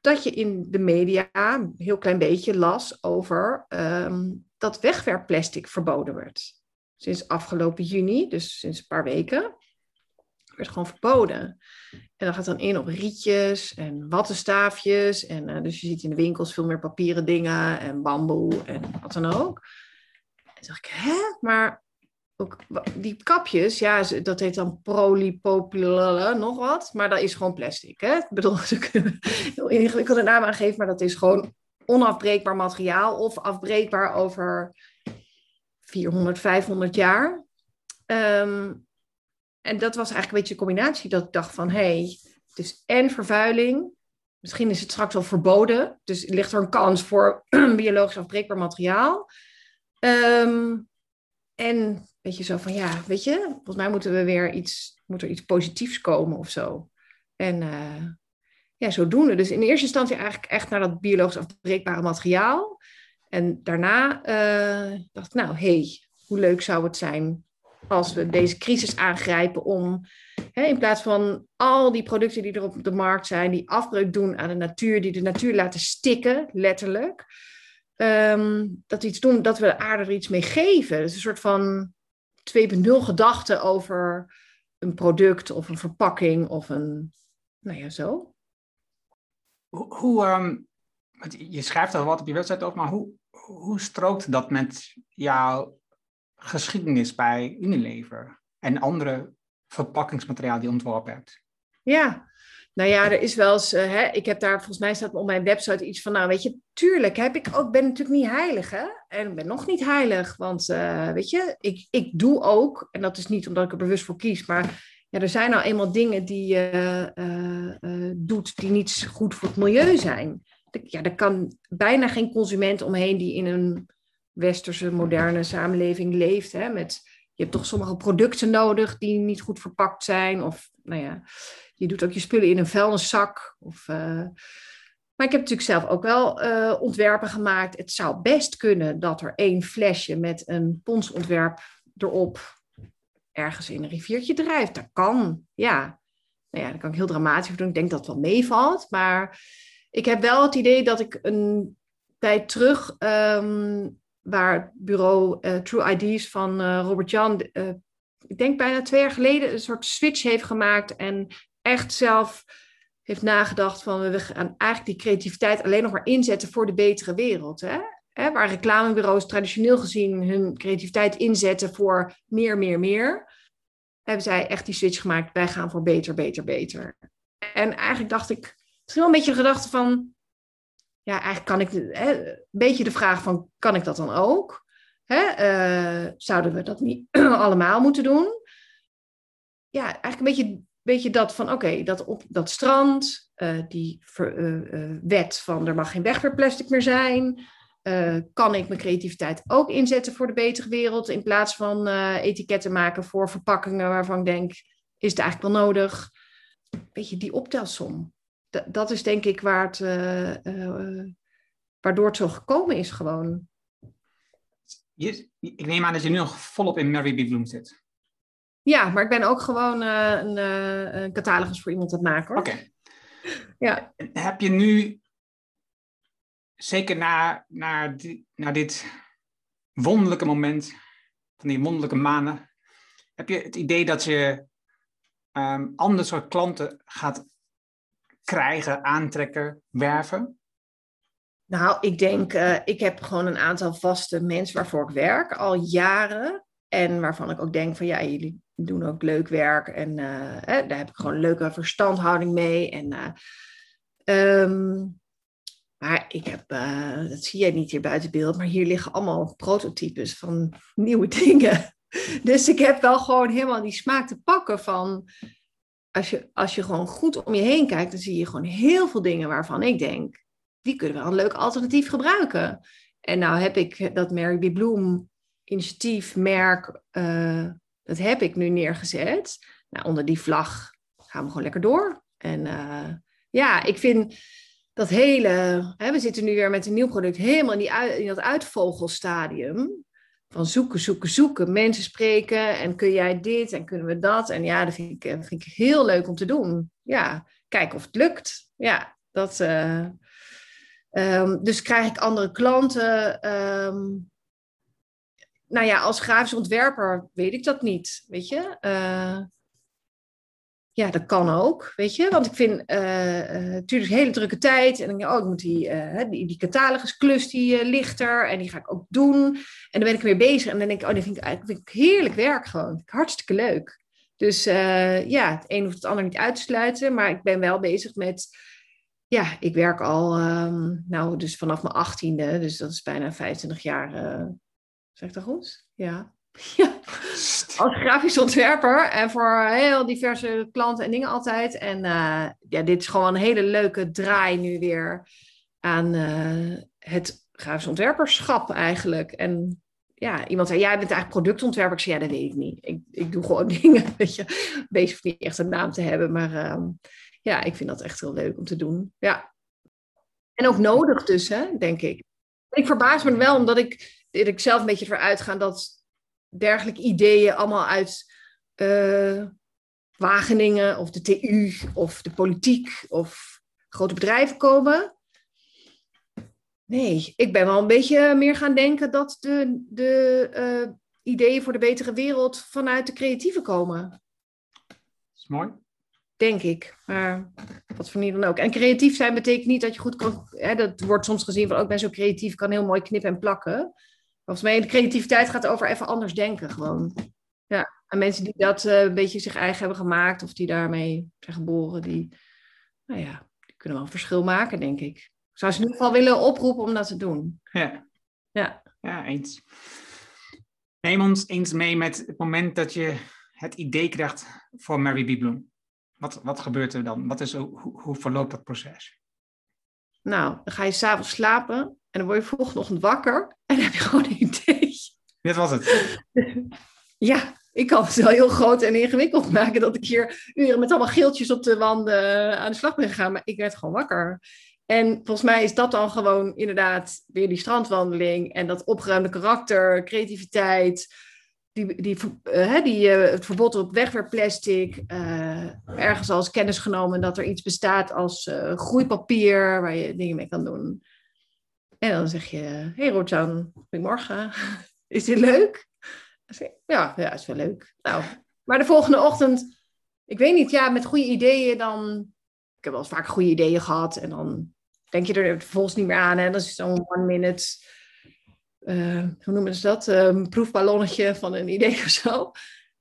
dat je in de media een heel klein beetje las over um, dat wegwerpplastic verboden werd. Sinds afgelopen juni, dus sinds een paar weken, werd gewoon verboden. En dat gaat dan in op rietjes en wattenstaafjes. En uh, dus je ziet in de winkels veel meer papieren dingen en bamboe en wat dan ook. En dacht ik, hè? Maar ook die kapjes, ja, dat heet dan polypropylene, nog wat. Maar dat is gewoon plastic, hè? Ik bedoel, ze kunnen heel ingewikkelde naam aangeven, maar dat is gewoon onafbreekbaar materiaal of afbreekbaar over 400, 500 jaar. Um, en dat was eigenlijk een beetje de combinatie dat ik dacht van, hé, hey, is en vervuiling, misschien is het straks al verboden, dus ligt er een kans voor biologisch afbreekbaar materiaal. Um, en weet je zo van ja, weet je, volgens mij moeten we weer iets, moet er iets positiefs komen of zo. En uh, ja, zodoende. Dus in eerste instantie eigenlijk echt naar dat biologisch afbreekbare materiaal. En daarna uh, dacht ik, nou, hey, hoe leuk zou het zijn als we deze crisis aangrijpen om hè, in plaats van al die producten die er op de markt zijn, die afbreuk doen aan de natuur, die de natuur laten stikken, letterlijk um, dat we iets doen, dat we de aarde er iets mee geven. Dus een soort van 2.0 gedachte over een product of een verpakking of een, nou ja, zo. Hoe, hoe um, je schrijft er wat op je website over, maar hoe, hoe strookt dat met jouw geschiedenis bij Unilever en andere verpakkingsmateriaal die je ontworpen hebt? Ja, nou ja, er is wel eens, uh, hè, ik heb daar, volgens mij staat op mijn website iets van, nou weet je, tuurlijk heb ik ook, ben natuurlijk niet heilig hè, en ben nog niet heilig, want uh, weet je, ik, ik doe ook, en dat is niet omdat ik er bewust voor kies, maar ja, er zijn nou eenmaal dingen die je uh, doet die niet goed voor het milieu zijn. Ja, er kan bijna geen consument omheen die in een westerse, moderne samenleving leeft, hè, met, je hebt toch sommige producten nodig die niet goed verpakt zijn, of nou ja... Je doet ook je spullen in een vuilniszak. Of, uh... Maar ik heb natuurlijk zelf ook wel uh, ontwerpen gemaakt. Het zou best kunnen dat er één flesje met een ponsontwerp erop ergens in een riviertje drijft. Dat kan, ja. Nou ja, dat kan ik heel dramatisch doen. Ik denk dat het wel meevalt. Maar ik heb wel het idee dat ik een tijd terug, um, waar het bureau uh, True IDs van Robert Jan, ik denk bijna twee jaar geleden, een soort switch heeft gemaakt en echt zelf heeft nagedacht van we gaan eigenlijk die creativiteit alleen nog maar inzetten voor de betere wereld. Hè? Hè, waar reclamebureaus traditioneel gezien hun creativiteit inzetten voor meer, meer, meer, hebben zij echt die switch gemaakt. Wij gaan voor beter, beter, beter. En eigenlijk dacht ik, is wel een beetje de gedachte van, ja, eigenlijk kan ik, hè, een beetje de vraag van, kan ik dat dan ook? Hè? Uh, zouden we dat niet allemaal moeten doen? Ja, eigenlijk een beetje beetje dat van, oké, dat op dat strand, uh, die uh, uh, wet van er mag geen wegwerpplastic meer zijn. kan ik mijn creativiteit ook inzetten voor de betere wereld in plaats van etiketten maken voor verpakkingen waarvan ik denk, is het eigenlijk wel nodig? Beetje die optelsom. dat is denk ik waar het, waardoor het zo gekomen is gewoon. Je, ik neem aan dat je nu nog volop in Mary B. Bloom zit. Ja, maar ik ben ook gewoon een, een, catalogus voor iemand aan het maken. Oké. Ja. Heb je nu, zeker na, na, na dit wonderlijke moment, van die wonderlijke maanden, heb je het idee dat je um, ander soort klanten gaat krijgen, aantrekken, werven? Nou, ik denk, uh, ik heb gewoon een aantal vaste mensen waarvoor ik werk, al jaren. En waarvan ik ook denk van ja, jullie doen ook leuk werk. En uh, daar heb ik gewoon een leuke verstandhouding mee. En, uh, um, maar ik heb, dat zie jij niet hier buiten beeld, maar hier liggen allemaal prototypes van nieuwe dingen. Dus ik heb wel gewoon helemaal die smaak te pakken van als je, als je gewoon goed om je heen kijkt, dan zie je gewoon heel veel dingen waarvan ik denk, die kunnen we een leuk alternatief gebruiken. En nou heb ik dat Mary B. Bloom initiatief, merk, dat heb ik nu neergezet. Nou, onder die vlag gaan we gewoon lekker door. En uh, ja, ik vind dat hele, hè, we zitten nu weer met een nieuw product helemaal in, die, in dat uitvogelstadium van zoeken, zoeken, zoeken. Mensen spreken en kun jij dit en kunnen we dat. En ja, dat vind ik, eh, vind ik heel leuk om te doen. Ja, kijken of het lukt. Ja, dat. Uh, dus krijg ik andere klanten. Um, nou ja, als grafisch ontwerper weet ik dat niet, weet je. Uh, ja, dat kan ook, weet je. Want ik vind uh, natuurlijk een hele drukke tijd. En dan denk ik, oh, ik moet die, uh, die, die catalogusklus, die lichter. En die ga ik ook doen. En dan ben ik weer bezig. En dan denk ik, oh, dat vind ik eigenlijk heerlijk werk gewoon. Hartstikke leuk. Dus ja, het een hoeft het ander niet uit te sluiten. Maar ik ben wel bezig met... Ja, ik werk al, um, nou, dus vanaf mijn achttiende. Dus dat is bijna 25 jaar. Zeg ik dat goed? Ja. Ja, als grafisch ontwerper en voor heel diverse klanten en dingen altijd. En uh, ja, dit is gewoon een hele leuke draai nu weer aan uh, het grafisch ontwerperschap eigenlijk. En ja, iemand zei, jij bent eigenlijk productontwerper. Ik zei, ja, dat weet ik niet. Ik, ik doe gewoon dingen, weet je. Bezig niet echt een naam te hebben, maar uh, ja, ik vind dat echt heel leuk om te doen. Ja. En ook nodig dus, hè, denk ik. Ik verbaas me wel, omdat ik, dat ik zelf een beetje ervoor uitga dat dergelijke ideeën allemaal uit uh, Wageningen of de TU of de politiek of grote bedrijven komen. Nee, ik ben wel een beetje meer gaan denken dat de, de uh, ideeën voor de betere wereld vanuit de creatieven komen. Dat is mooi. Denk ik. Maar wat voor niet dan ook. En creatief zijn betekent niet dat je goed kan. Hè, dat wordt soms gezien van ook oh, ben zo creatief, kan heel mooi knippen en plakken. Volgens mij de creativiteit gaat over even anders denken gewoon. Ja, en mensen die dat uh, een beetje zich eigen hebben gemaakt of die daarmee zijn geboren, die, nou ja, die kunnen wel een verschil maken, denk ik. Ik zou ze in ieder geval willen oproepen om dat te doen. Ja, ja. ja eens. Neem ons eens mee met het moment dat je het idee krijgt voor Mary B. Bloom. Wat, wat gebeurt er dan? Wat is, hoe, hoe verloopt dat proces? Nou, dan ga je s'avonds slapen en dan word je volgende ochtend wakker en dan heb je gewoon een idee. Dit was het. ja, ik kan het wel heel groot en ingewikkeld maken dat ik hier uren met allemaal geeltjes op de wanden eh, aan de slag ben gegaan, maar ik werd gewoon wakker. En volgens mij is dat dan gewoon inderdaad weer die strandwandeling en dat opgeruimde karakter, creativiteit, die, die, uh, die, uh, het verbod op wegwerpplastic, uh, ergens als kennis genomen dat er iets bestaat als groeipapier waar je dingen mee kan doen. En dan zeg je, hey Rojan, goedemorgen, is dit leuk? Ja, ja, is wel leuk. Nou, maar de volgende ochtend, ik weet niet, ja, met goede ideeën dan, ik heb wel eens vaak goede ideeën gehad en dan denk je er vervolgens niet meer aan en dan is zo'n one minute uh, hoe noemen ze dat? Um, proefballonnetje van een idee of zo.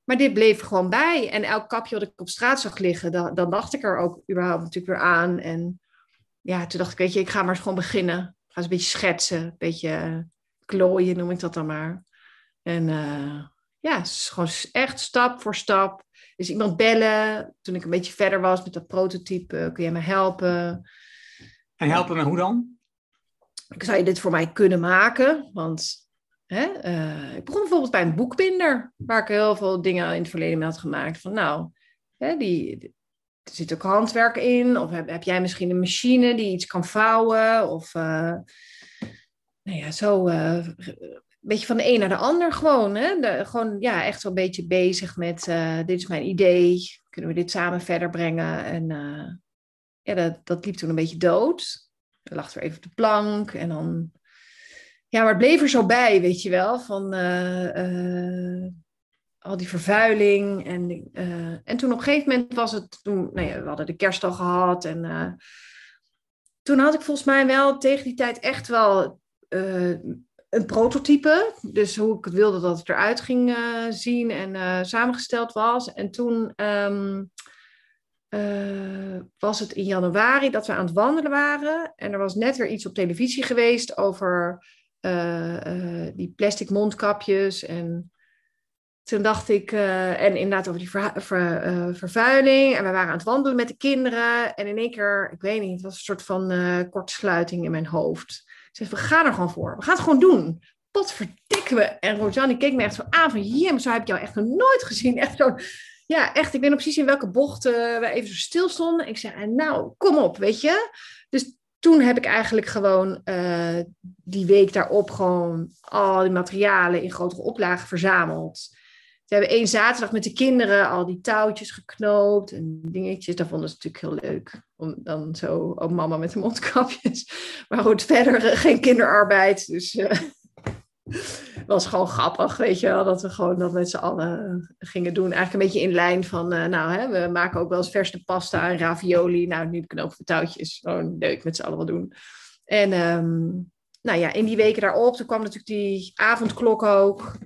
Maar dit bleef gewoon bij. En elk kapje wat ik op straat zag liggen, dan, dan dacht ik er ook überhaupt natuurlijk weer aan. En ja, toen dacht ik, weet je, ik ga maar eens gewoon beginnen. Ik ga eens een beetje schetsen, een beetje klooien noem ik dat dan maar. En uh, ja, gewoon echt stap voor stap. Dus iemand bellen, toen ik een beetje verder was met dat prototype, kun jij me helpen? En helpen me hoe dan? zou je dit voor mij kunnen maken? Want hè, uh, ik begon bijvoorbeeld bij een boekbinder, waar ik heel veel dingen in het verleden mee had gemaakt. Van nou, hè, die, er zit ook handwerk in. Of heb, heb jij misschien een machine die iets kan vouwen? Of uh, nou ja, zo een beetje van de een naar de ander gewoon. Hè? Gewoon ja, echt zo'n beetje bezig met uh, dit is mijn idee. Kunnen we dit samen verder brengen? En ja, dat, dat liep toen een beetje dood. Er lag er even op de plank en dan... Ja, maar het bleef er zo bij, weet je wel, van al die vervuiling. En, uh, en toen op een gegeven moment was het, toen, nou ja, we hadden de kerst al gehad. En uh, toen had ik volgens mij wel tegen die tijd echt wel uh, een prototype. Dus hoe ik wilde dat het eruit ging zien en samengesteld was. En toen um, was het in januari dat we aan het wandelen waren. En er was net weer iets op televisie geweest over die plastic mondkapjes en toen dacht ik, uh, en inderdaad over die uh, vervuiling. En we waren aan het wandelen met de kinderen. En in één keer, ik weet niet, het was een soort van uh, kortsluiting in mijn hoofd. Ik zei, we gaan er gewoon voor. We gaan het gewoon doen. Pot verdikken we. En Rosanne keek me echt zo aan van, jim, zo heb ik jou echt nog nooit gezien. Echt zo, ja, echt, ik weet nog precies in welke bocht we even zo stil stonden. Ik zei, nou, kom op, weet je. Dus toen heb ik eigenlijk gewoon die week daarop gewoon al die materialen in grotere oplagen verzameld. We hebben één zaterdag met de kinderen al die touwtjes geknoopt en dingetjes. Dat vonden ze natuurlijk heel leuk. Om dan zo, ook mama met de mondkapjes. Maar goed, verder eh, geen kinderarbeid. Dus uh, was gewoon grappig, weet je wel. Dat we gewoon dat met z'n allen gingen doen. Eigenlijk een beetje in lijn van, nou, hè, we maken ook wel eens verse pasta en ravioli. Nou, nu knopen we touwtjes. Gewoon leuk met z'n allen wat doen. En um, nou ja, in die weken daarop, toen kwam natuurlijk die avondklok ook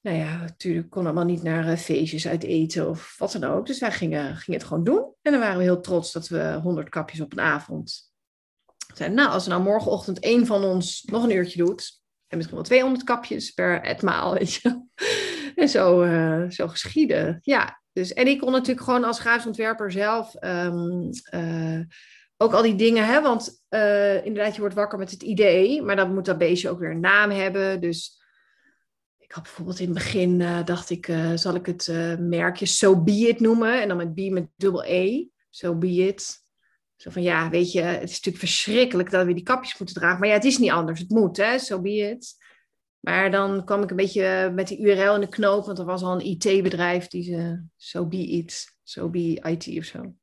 nou ja, natuurlijk kon allemaal niet naar uh, feestjes uit eten of wat dan ook. Dus wij gingen, het gewoon doen. En dan waren we heel trots dat we 100 kapjes op een avond. Zeiden, nou, als er nou morgenochtend één van ons nog een uurtje doet, en misschien wel 200 kapjes per etmaal, weet je. En zo, uh, zo geschieden. Ja, dus, en ik kon natuurlijk gewoon als graafsontwerper zelf um, uh, ook al die dingen, hè, want inderdaad, je wordt wakker met het idee, maar dan moet dat beestje ook weer een naam hebben. Dus ik had bijvoorbeeld in het begin, uh, dacht ik, uh, zal ik het uh, merkje So Be It noemen? En dan met B met dubbel E, So Be It. Zo van, ja, weet je, het is natuurlijk verschrikkelijk dat we die kapjes moeten dragen. Maar ja, het is niet anders, het moet, hè, So Be It. Maar dan kwam ik een beetje met die URL in de knoop, want er was al een IT-bedrijf die ze So Be It, So Be IT of zo.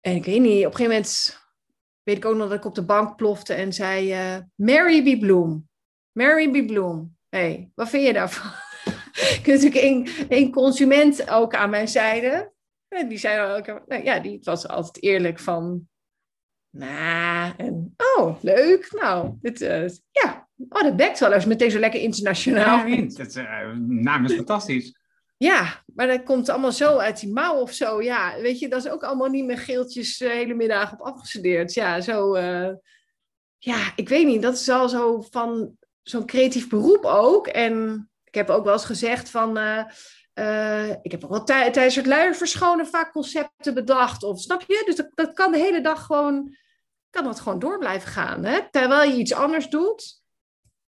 En ik weet niet, op een gegeven moment weet ik ook nog dat ik op de bank plofte en zei, Mary B. Bloom. Mary B. Bloom hey, wat vind je daarvan? ik heb natuurlijk één, één consument ook aan mijn zijde. En die zei ook, nou, ja, die was altijd eerlijk van, nou, en oh, leuk. Nou, dit, uh, ja, oh, dat bekt wel eens meteen zo lekker internationaal. Ja, dat uh, naam is fantastisch. Ja, maar dat komt allemaal zo uit die mouw of zo. Ja, weet je, dat is ook allemaal niet met geeltjes de hele middag op afgestudeerd. Ja, zo, uh, ja, ik weet niet, dat is al zo van zo'n creatief beroep ook. En ik heb ook wel eens gezegd van... Uh, uh, ik heb ook wel tijdens het luier verschonen vaak concepten bedacht. Of snap je? Dus dat, dat kan de hele dag gewoon... Kan dat gewoon door blijven gaan. Hè? Terwijl je iets anders doet,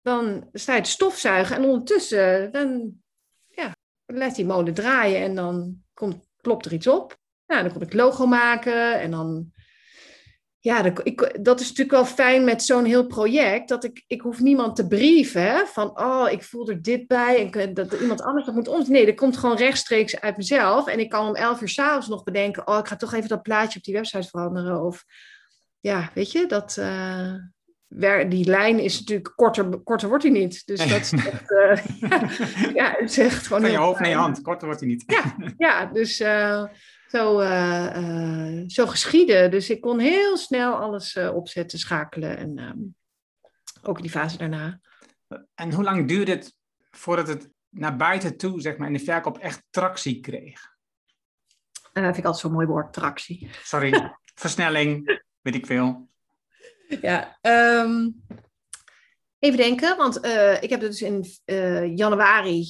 dan sta je te stofzuigen. En ondertussen, dan ja, laat die molen draaien. En dan komt, klopt er iets op. Nou, dan kom ik logo maken. En dan ja, dat, ik, dat is natuurlijk wel fijn met zo'n heel project. Dat ik, ik hoef niemand te brieven. Hè, van, oh, ik voel er dit bij. En dat iemand anders dat moet ons. Nee, dat komt gewoon rechtstreeks uit mezelf. En ik kan om elf uur s'avonds nog bedenken. Oh, ik ga toch even dat plaatje op die website veranderen. Of ja, weet je, dat. Uh, die lijn is natuurlijk korter, korter wordt hij niet. Dus dat is echt, uh, ja, ja, het zegt gewoon. Van je hoofd naar je hand, korter wordt hij niet. Ja, ja dus. Uh, zo, uh, uh, zo geschieden. Dus ik kon heel snel alles uh, opzetten, schakelen en um, ook die fase daarna. En hoe lang duurde het voordat het naar buiten toe, zeg maar, in de verkoop echt tractie kreeg? dat vind ik altijd zo'n mooi woord, tractie. Sorry, versnelling, weet ik veel. Ja, um, even denken, want ik heb het dus in januari,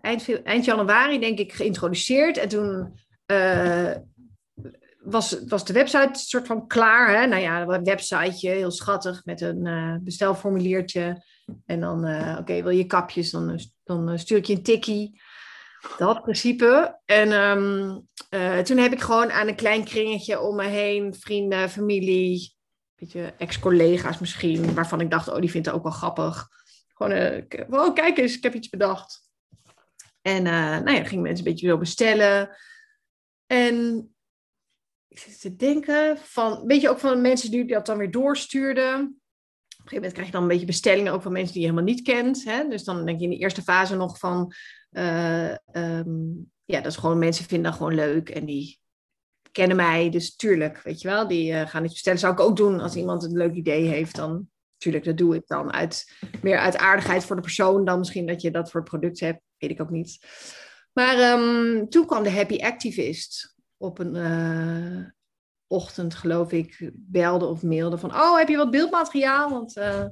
eind, eind januari denk ik, geïntroduceerd. En toen uh, was, was de website soort van klaar. Hè? Nou ja, een websiteje, heel schattig, met een uh, bestelformuliertje. En dan, uh, oké, wil je kapjes, dan, dan stuur ik je een tikkie. Dat principe. En ehm, eh, toen heb ik gewoon aan een klein kringetje om me heen, vrienden, familie, beetje ex-collega's misschien, waarvan ik dacht, oh, die vindt het ook wel grappig. Gewoon, oh, kijk eens, ik heb iets bedacht. En nou ja, gingen mensen een beetje zo bestellen. En ik zit te denken van, weet je, ook van mensen die dat dan weer doorstuurden. Op een gegeven moment krijg je dan een beetje bestellingen ook van mensen die je helemaal niet kent. Hè? Dus dan denk je in de eerste fase nog van, uh, um, ja, dat is gewoon mensen vinden dat gewoon leuk en die kennen mij, dus tuurlijk, weet je wel, die uh, gaan iets bestellen. Zou ik ook doen als iemand een leuk idee heeft, dan tuurlijk, dat doe ik dan uit, meer uit aardigheid voor de persoon dan misschien dat je dat voor het product hebt, weet ik ook niet. Maar um, toen kwam de Happy Activist op een uh, ochtend, geloof ik, belde of mailde van, oh, heb je wat beeldmateriaal? Want, uh,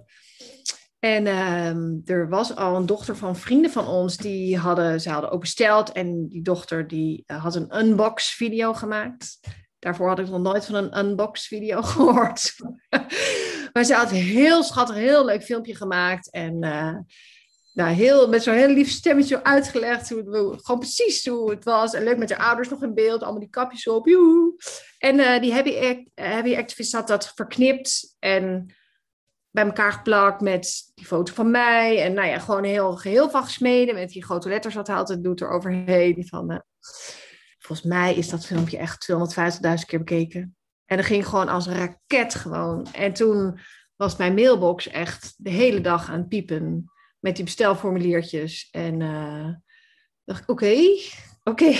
en um, er was al een dochter van vrienden van ons, die hadden, ze hadden ook besteld. En die dochter die uh, had een unbox video gemaakt. Daarvoor had ik nog nooit van een unbox video gehoord. maar ze had heel schattig, heel leuk filmpje gemaakt. En nou, heel, met zo'n heel lief stemmetje uitgelegd. Hoe, gewoon precies hoe het was. En leuk met haar ouders nog in beeld. Allemaal die kapjes op. Joehoe. En uh, die happy, happy Activist had dat verknipt. En bij elkaar geplakt met die foto van mij. En nou ja, gewoon heel geheel van gesmeden. Met die grote letters wat hij altijd doet eroverheen. Van, uh, volgens mij is dat filmpje echt 250.000 keer bekeken. En dat ging gewoon als een raket gewoon. En toen was mijn mailbox echt de hele dag aan het piepen met die bestelformuliertjes. En uh, dacht ik, oké, oké.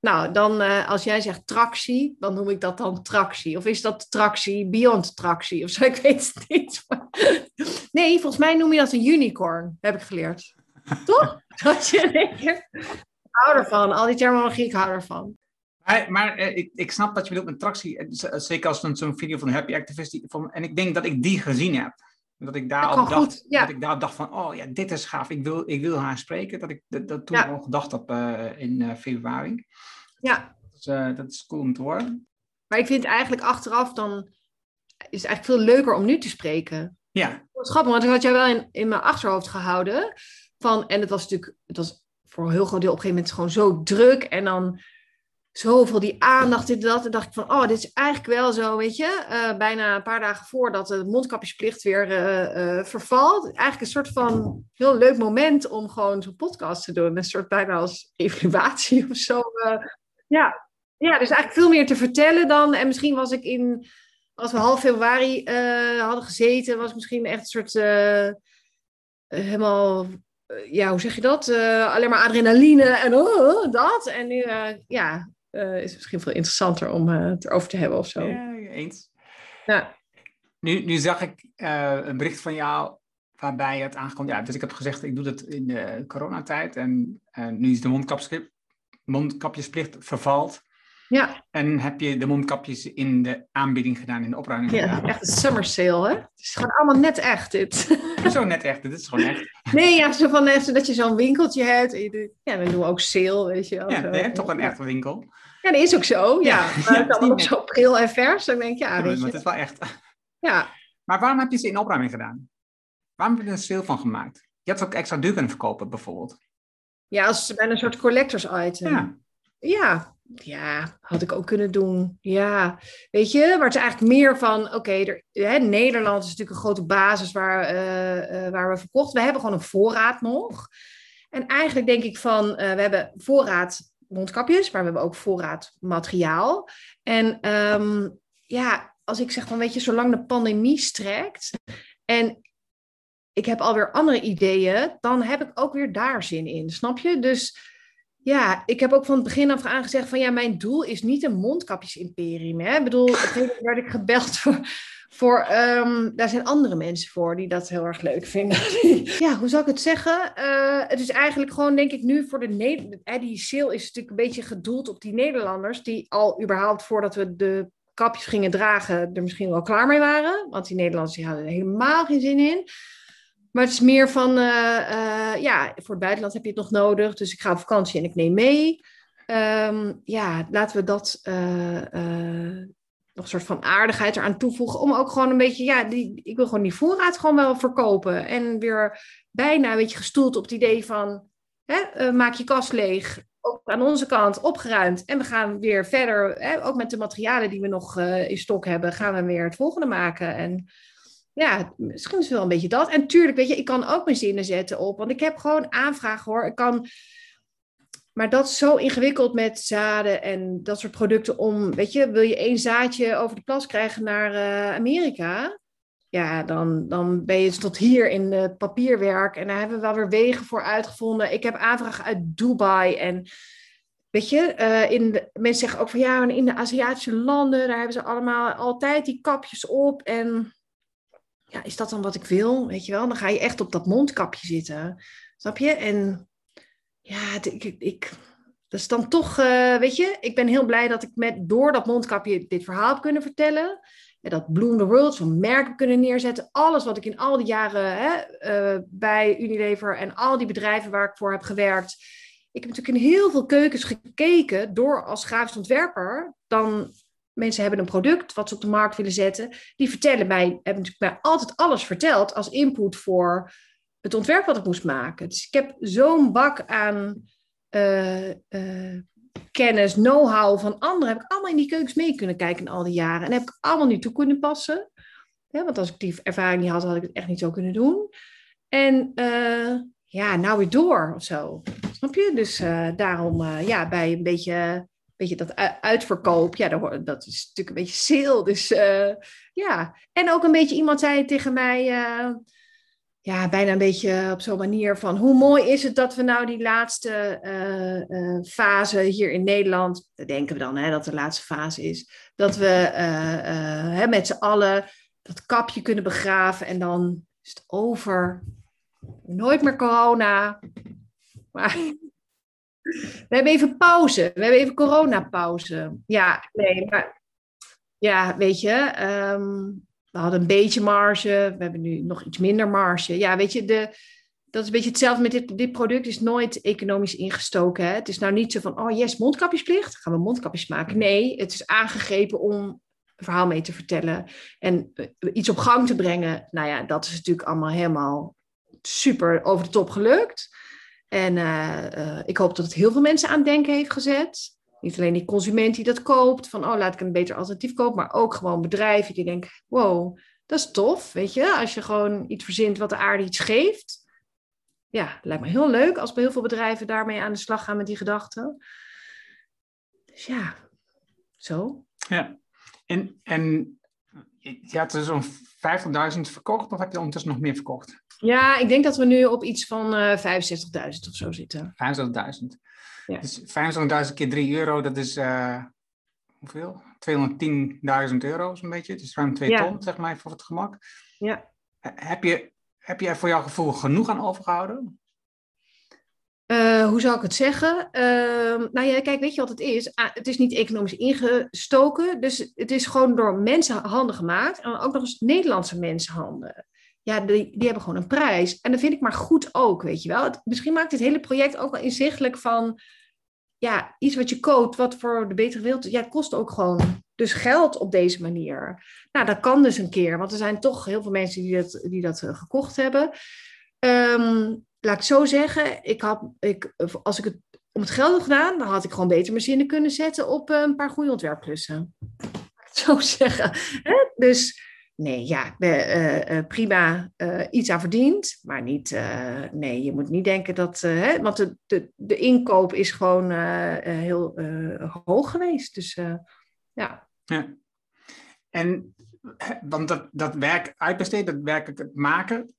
Nou, dan uh, als jij zegt tractie, dan noem ik dat dan tractie. Of is dat tractie beyond tractie? Of zo, ik weet het niet. nee, volgens mij noem je dat een unicorn, heb ik geleerd. Toch? Dat je denkt, ik hou ervan. Al die terminologie, ik hou ervan. Maar, maar eh, ik, ik snap wat je bedoelt met tractie. Zeker als zo'n video van Happy Activist. Van, en ik denk dat ik die gezien heb. Dat ik daar al dacht, ja. dat ik daar dacht van, oh ja, dit is gaaf, ik wil, ik wil haar spreken. Dat ik dat, dat toen ja. al gedacht heb uh, in uh, februari. Ja. Dat is, uh, dat is cool om te horen. Maar ik vind eigenlijk achteraf dan, is het eigenlijk veel leuker om nu te spreken. Ja. Grappig, want ik had jij wel in, in mijn achterhoofd gehouden. Van, en het was natuurlijk, het was voor een heel groot deel op een gegeven moment gewoon zo druk. En dan zoveel die aandacht in dat. En dacht ik van, oh, dit is eigenlijk wel zo, weet je. Uh, bijna een paar dagen voordat de mondkapjesplicht weer uh, uh, vervalt. Eigenlijk een soort van heel leuk moment om gewoon zo'n podcast te doen. Een soort bijna als evaluatie of zo. ja. ja, dus eigenlijk veel meer te vertellen dan. En misschien was ik in, als we half februari hadden gezeten, was misschien echt een soort helemaal ja, hoe zeg je dat? Uh, alleen maar adrenaline en oh, dat. En nu, ja, uh, is misschien veel interessanter om uh, het erover te hebben of zo. Ja, eens. Ja. Nu, nu zag ik uh, een bericht van jou waarbij het aankomt. Ja, dus ik heb gezegd, ik doe dat in de coronatijd. En nu is de mondkapjesplicht vervalt. Ja. En heb je de mondkapjes in de aanbieding gedaan, in de opruiming ja, gedaan? echt een summer sale, hè? Het is gewoon allemaal net echt, dit. Zo net echt, dit is gewoon echt. Nee, ja, zo van echt, dat je zo'n winkeltje hebt. Ja, dan doen we ook sale, weet je wel. Ja, zo. je hebt toch een echte winkel? Ja, dat is ook zo, ja. ja. Maar het dan ook zo pril en vers, dan denk je, ja, ja weet je. Maar het is wel echt. Ja. Maar waarom heb je ze in opruiming gedaan? Waarom heb je er een sale van gemaakt? Je had ze ook extra duur kunnen verkopen, bijvoorbeeld. Ja, als bijna een soort collectors item. Ja. Ja, ja, had ik ook kunnen doen. Ja, weet je, maar het is eigenlijk meer van, oké, okay, Nederland is natuurlijk een grote basis waar, uh, uh, waar we verkocht. We hebben gewoon een voorraad nog. En eigenlijk denk ik van, uh, we hebben voorraad mondkapjes, maar we hebben ook voorraad materiaal. En um, ja, als ik zeg van, weet je, zolang de pandemie strekt en ik heb alweer andere ideeën, dan heb ik ook weer daar zin in, snap je? Dus ja, ik heb ook van het begin af aan gezegd van ja, mijn doel is niet een mondkapjesimperium. Hè? Ik bedoel, uiteindelijk werd ik gebeld voor, voor um, daar zijn andere mensen voor die dat heel erg leuk vinden. ja, hoe zal ik het zeggen? Uh, het is eigenlijk gewoon, denk ik, nu voor de Nederlanders. Die sale is natuurlijk een beetje gedoeld op die Nederlanders, die al überhaupt voordat we de kapjes gingen dragen, er misschien wel klaar mee waren. Want die Nederlanders die hadden er helemaal geen zin in. Maar het is meer van, uh, uh, ja, voor het buitenland heb je het nog nodig. Dus ik ga op vakantie en ik neem mee. Um, ja, laten we dat uh, nog een soort van aardigheid eraan toevoegen. Om ook gewoon een beetje, ja, die, ik wil gewoon die voorraad gewoon wel verkopen. En weer bijna een beetje gestoeld op het idee van, hè, maak je kast leeg, ook aan onze kant opgeruimd. En we gaan weer verder, hè, ook met de materialen die we nog in stok hebben, gaan we weer het volgende maken. En ja, misschien is het wel een beetje dat. En tuurlijk, weet je, ik kan ook mijn zinnen zetten op, want ik heb gewoon aanvragen hoor. Ik kan, maar dat is zo ingewikkeld met zaden en dat soort producten om, weet je, wil je één zaadje over de plas krijgen naar uh, Amerika? Ja, dan, dan ben je tot hier in het papierwerk en daar hebben we wel weer wegen voor uitgevonden. Ik heb aanvragen uit Dubai en Weet je, uh, in mensen zeggen ook van ja, in de Aziatische landen, daar hebben ze allemaal altijd die kapjes op. En ja, is dat dan wat ik wil? Weet je wel, dan ga je echt op dat mondkapje zitten. Snap je? En ja, ik, dat is dan toch, uh, weet je, ik ben heel blij dat ik met, door dat mondkapje dit verhaal heb kunnen vertellen. En dat Bloom the World, zo'n merk kunnen neerzetten. Alles wat ik in al die jaren hè, uh, bij Unilever en al die bedrijven waar ik voor heb gewerkt. Ik heb natuurlijk in heel veel keukens gekeken door als grafisch ontwerper. Dan mensen hebben een product wat ze op de markt willen zetten. Die vertellen mij, hebben natuurlijk mij altijd alles verteld als input voor het ontwerp wat ik moest maken. Dus ik heb zo'n bak aan uh, uh, kennis, know-how van anderen, heb ik allemaal in die keukens mee kunnen kijken in al die jaren. En heb ik allemaal nu toe kunnen passen. Want als ik die ervaring niet had, had ik het echt niet zo kunnen doen. En uh, ja, nou weer door of zo. Snap je? Dus daarom, ja, bij een beetje beetje dat uitverkoop, ja, dat is natuurlijk een beetje sale. Dus uh, ja, en ook een beetje iemand zei tegen mij, uh, ja, bijna een beetje op zo'n manier van, hoe mooi is het dat we nou die laatste uh, fase hier in Nederland, dat denken we dan hè, dat de laatste fase is, dat we hè, met z'n allen dat kapje kunnen begraven en dan is het over. Nooit meer corona. Maar we hebben even pauze. We hebben even coronapauze. Ja, nee, maar ja, weet je, ehm, we hadden een beetje marge. We hebben nu nog iets minder marge. Ja, weet je, de, dat is een beetje hetzelfde met dit, dit product. is nooit economisch ingestoken. Hè? Het is nou niet zo van, oh yes, mondkapjesplicht. Gaan we mondkapjes maken? Nee, het is aangegrepen om een verhaal mee te vertellen. En eh, iets op gang te brengen. Nou ja, dat is natuurlijk allemaal helemaal super over de top gelukt. En uh, ik hoop dat het heel veel mensen aan het denken heeft gezet. Niet alleen die consument die dat koopt, van oh laat ik een beter alternatief kopen, maar ook gewoon bedrijven die denken, wow, dat is tof, weet je. Als je gewoon iets verzint wat de aarde iets geeft. Ja, lijkt me heel leuk als bij heel veel bedrijven daarmee aan de slag gaan met die gedachten. Dus ja, zo. Ja, en, en je had er zo'n 50.000 verkocht of heb je ondertussen nog meer verkocht? Ja, ik denk dat we nu op iets van uh, eh, 65.000 of zo zitten. 65.000. Ja. Dus 65.000 keer 3 euro, dat is uh, hoeveel? 210.000 euro zo'n beetje. Is ruim 2 ja. ton, zeg maar, voor het gemak. Ja. Heb je, heb je er voor jouw gevoel genoeg aan overgehouden? Uh, hoe zou ik het zeggen? Uh, nou ja, kijk, weet je wat het is? Het is niet economisch ingestoken, dus het is gewoon door mensenhanden gemaakt. En ook nog eens Nederlandse mensenhanden ja, die, die hebben gewoon een prijs. En dat vind ik maar goed ook, weet je wel. Het, misschien maakt het hele project ook wel inzichtelijk van... Ja, iets wat je koopt, wat voor de betere wereld... Ja, het kost ook gewoon dus geld op deze manier. Nou, dat kan dus een keer. Want er zijn toch heel veel mensen die dat, die dat uh, gekocht hebben. Um, laat ik zo zeggen, ik had, ik, als ik het om het geld had gedaan... dan had ik gewoon beter mijn zinnen kunnen zetten op uh, een paar goede ontwerpklussen. Zo zeggen. Hè? Dus nee, ja, uh, uh, prima iets aan verdiend, maar niet, nee, je moet niet denken dat, hè, want de, de, de inkoop is gewoon heel hoog geweest. Dus ja. ja. En, want dat, dat werk uitbesteden, dat werk maken,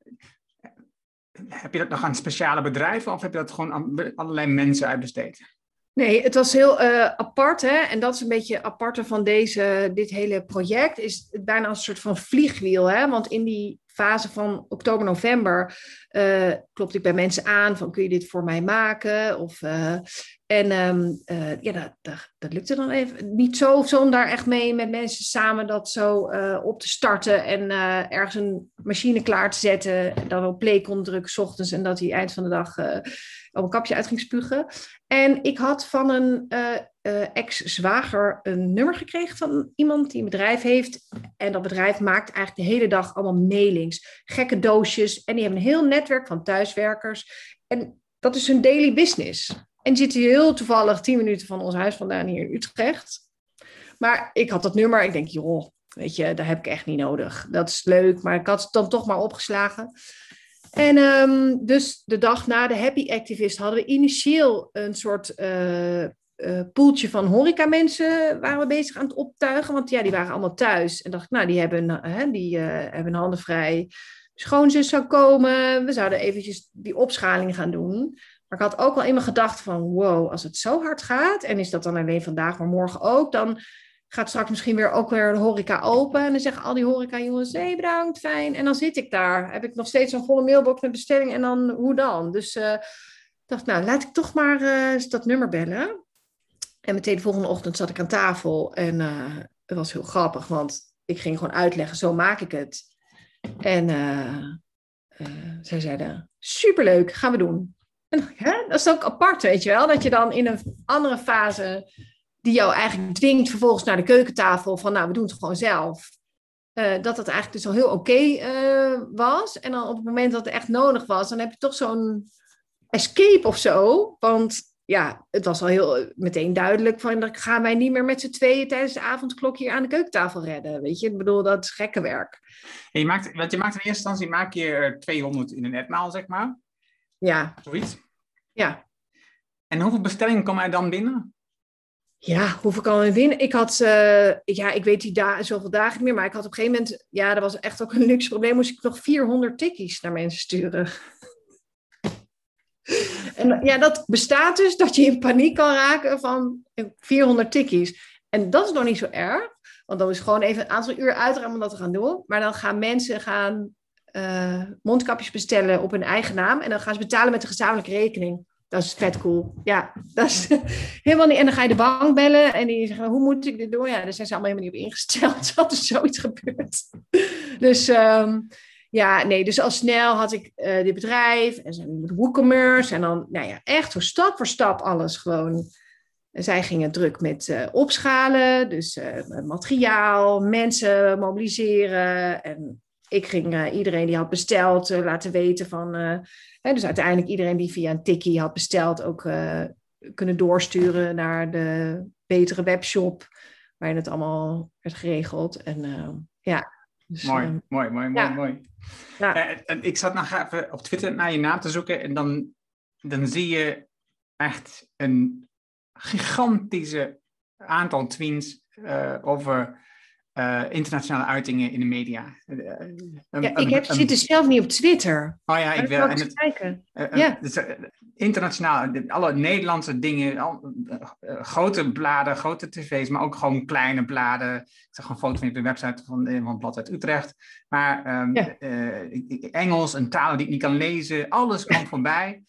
heb je dat nog aan speciale bedrijven of heb je dat gewoon aan allerlei mensen uitbesteed? Nee, het was heel uh, apart. Hè? En dat is een beetje aparte van deze, dit hele project. Is het bijna een soort van vliegwiel. Hè? Want in die fase van oktober, november uh, ik bij mensen aan van kun je dit voor mij maken? Of, uh, en uh, ja, dat, dat, dat, lukte dan even niet zo om daar echt mee met mensen samen dat zo op te starten en ergens een machine klaar te zetten, dan op play kon drukken s ochtends en dat hij eind van de dag op een kapje uit ging spugen. En ik had van een uh, ex-zwager een nummer gekregen van iemand die een bedrijf heeft. En dat bedrijf maakt eigenlijk de hele dag allemaal mailings, gekke doosjes. En die hebben een heel netwerk van thuiswerkers. En dat is hun daily business. En die zitten heel toevallig tien minuten van ons huis vandaan hier in Utrecht. Maar ik had dat nummer. Ik denk, joh, weet je, dat heb ik echt niet nodig. Dat is leuk, maar ik had het dan toch maar opgeslagen. En ehm, dus de dag na de Happy Activist hadden we initieel een soort uh, uh, poeltje van horeca-mensen waren we bezig aan het optuigen. Want ja, die waren allemaal thuis. En dacht ik, nou, die hebben, hè, die, uh, hebben handen vrij. Schoonzus zou komen. We zouden eventjes die opschaling gaan doen. Maar ik had ook wel in mijn gedachten van, wow, als het zo hard gaat, en is dat dan alleen vandaag, maar morgen ook, dan gaat straks misschien weer ook weer de horeca open. En dan zeggen al die horeca jongens, hey, bedankt, fijn. En dan zit ik daar. Heb ik nog steeds een volle mailbox met bestelling en dan, hoe dan? Dus uh, dacht, nou, laat ik toch maar uh, dat nummer bellen. En meteen de volgende ochtend zat ik aan tafel en uh, het was heel grappig, want ik ging gewoon uitleggen, zo maak ik het. En zij zeiden, superleuk, gaan we doen. En, hè? Dat is ook apart, weet je wel, dat je dan in een andere fase die jou eigenlijk dwingt vervolgens naar de keukentafel van nou, we doen het gewoon zelf. Uh, dat dat eigenlijk dus al heel oké okay, uh, was. En dan op het moment dat het echt nodig was, dan heb je toch zo'n escape of zo. Want ja, het was al heel meteen duidelijk van, dan gaan wij niet meer met z'n tweeën tijdens de avondklok hier aan de keukentafel redden. Weet je, ik bedoel, dat is gekke werk. En je maakt, want je maakt in eerste instantie maak je 200 in een etmaal, zeg maar. Ja. Zoiets. Ja. En hoeveel bestellingen komen er dan binnen? Ja, kan ik winnen? Ik had, uh, ja, ik weet die da zoveel dagen niet meer, maar ik had op een gegeven moment, ja, dat was echt ook een luxe probleem, moest ik nog 400 tikkies naar mensen sturen. en ja, dat bestaat dus dat je in paniek kan raken van 400 tikkies. En dat is nog niet zo erg, want dan is gewoon even een aantal uur uitruimen om dat te gaan doen. Maar dan gaan mensen gaan uh, mondkapjes bestellen op hun eigen naam en dan gaan ze betalen met een gezamenlijke rekening. Dat is vet cool. Ja, dat is helemaal niet. En dan ga je de bank bellen en die zeggen: Hoe moet ik dit doen? Ja, daar zijn ze allemaal helemaal niet op ingesteld. Dat is zoiets gebeurd. Dus um, ja, nee, dus al snel had ik uh, dit bedrijf en zo met WooCommerce. En dan, nou ja, echt zo stap voor stap alles gewoon. En zij gingen druk met uh, opschalen, dus uh, materiaal, mensen mobiliseren. En ik ging iedereen die had besteld laten weten van Hè, dus uiteindelijk iedereen die via een tikkie had besteld ook uh, kunnen doorsturen naar de betere webshop waarin het allemaal werd geregeld. En uh, ja. Dus, mooi, uh, mooi, mooi, mooi, mooi. Ja. en ik zat nog even op Twitter naar je naam te zoeken en dan, dan zie je echt een gigantische aantal tweets over uh, internationale uitingen in de media. Uh, ja, ik heb, zit dus zelf niet op Twitter. Oh ja, ik wil. En het, kijken. Uh, ja. Dus, internationaal, alle Nederlandse dingen, al, grote bladen, grote tv's, maar ook gewoon kleine bladen. Ik zag een foto van de website van, van Blad uit Utrecht. Maar um, ja. Engels en talen die ik niet kan lezen, alles komt voorbij.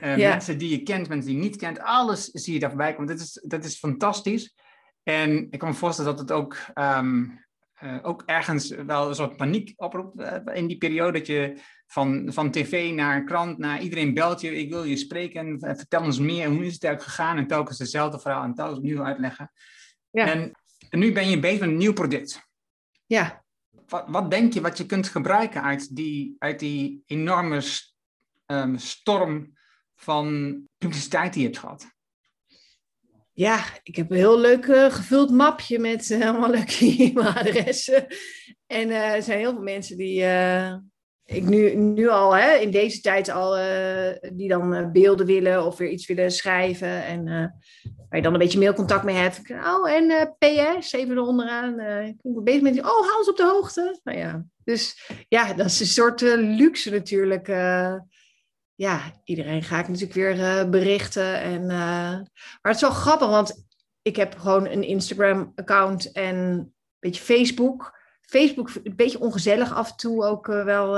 Mensen die je kent, mensen die je niet kent, alles zie je daar voorbij komen. Dat is, dat is fantastisch. En ik kan me voorstellen dat het ook, um, uh, ook ergens wel een soort paniek oproept uh, in die periode. Dat je van, van tv naar krant, naar iedereen belt je, ik wil je spreken, vertel ons meer. Hoe is het eigenlijk gegaan? En telkens dezelfde verhaal en telkens opnieuw uitleggen. Ja. En, en nu ben je bezig met een nieuw product. Ja. Wat, wat denk je wat je kunt gebruiken uit die, uit die enorme um, storm van publiciteit die je hebt gehad? Ja, ik heb een heel leuk uh, gevuld mapje met uh, allemaal leuke e-mailadressen. En uh, er zijn heel veel mensen die ik nu, nu al, hè, in deze tijd al, die dan beelden willen of weer iets willen schrijven. En waar je dan een beetje mailcontact mee hebt. Oh, en PS, even eronderaan. ik ben bezig met, oh, hou ons op de hoogte. Nou ja, dus ja, dat is een soort luxe natuurlijk ja, iedereen ga ik natuurlijk weer uh, berichten. En, uh, maar het is wel grappig, want ik heb gewoon een Instagram-account en een beetje Facebook. Facebook een beetje ongezellig af en toe ook uh, wel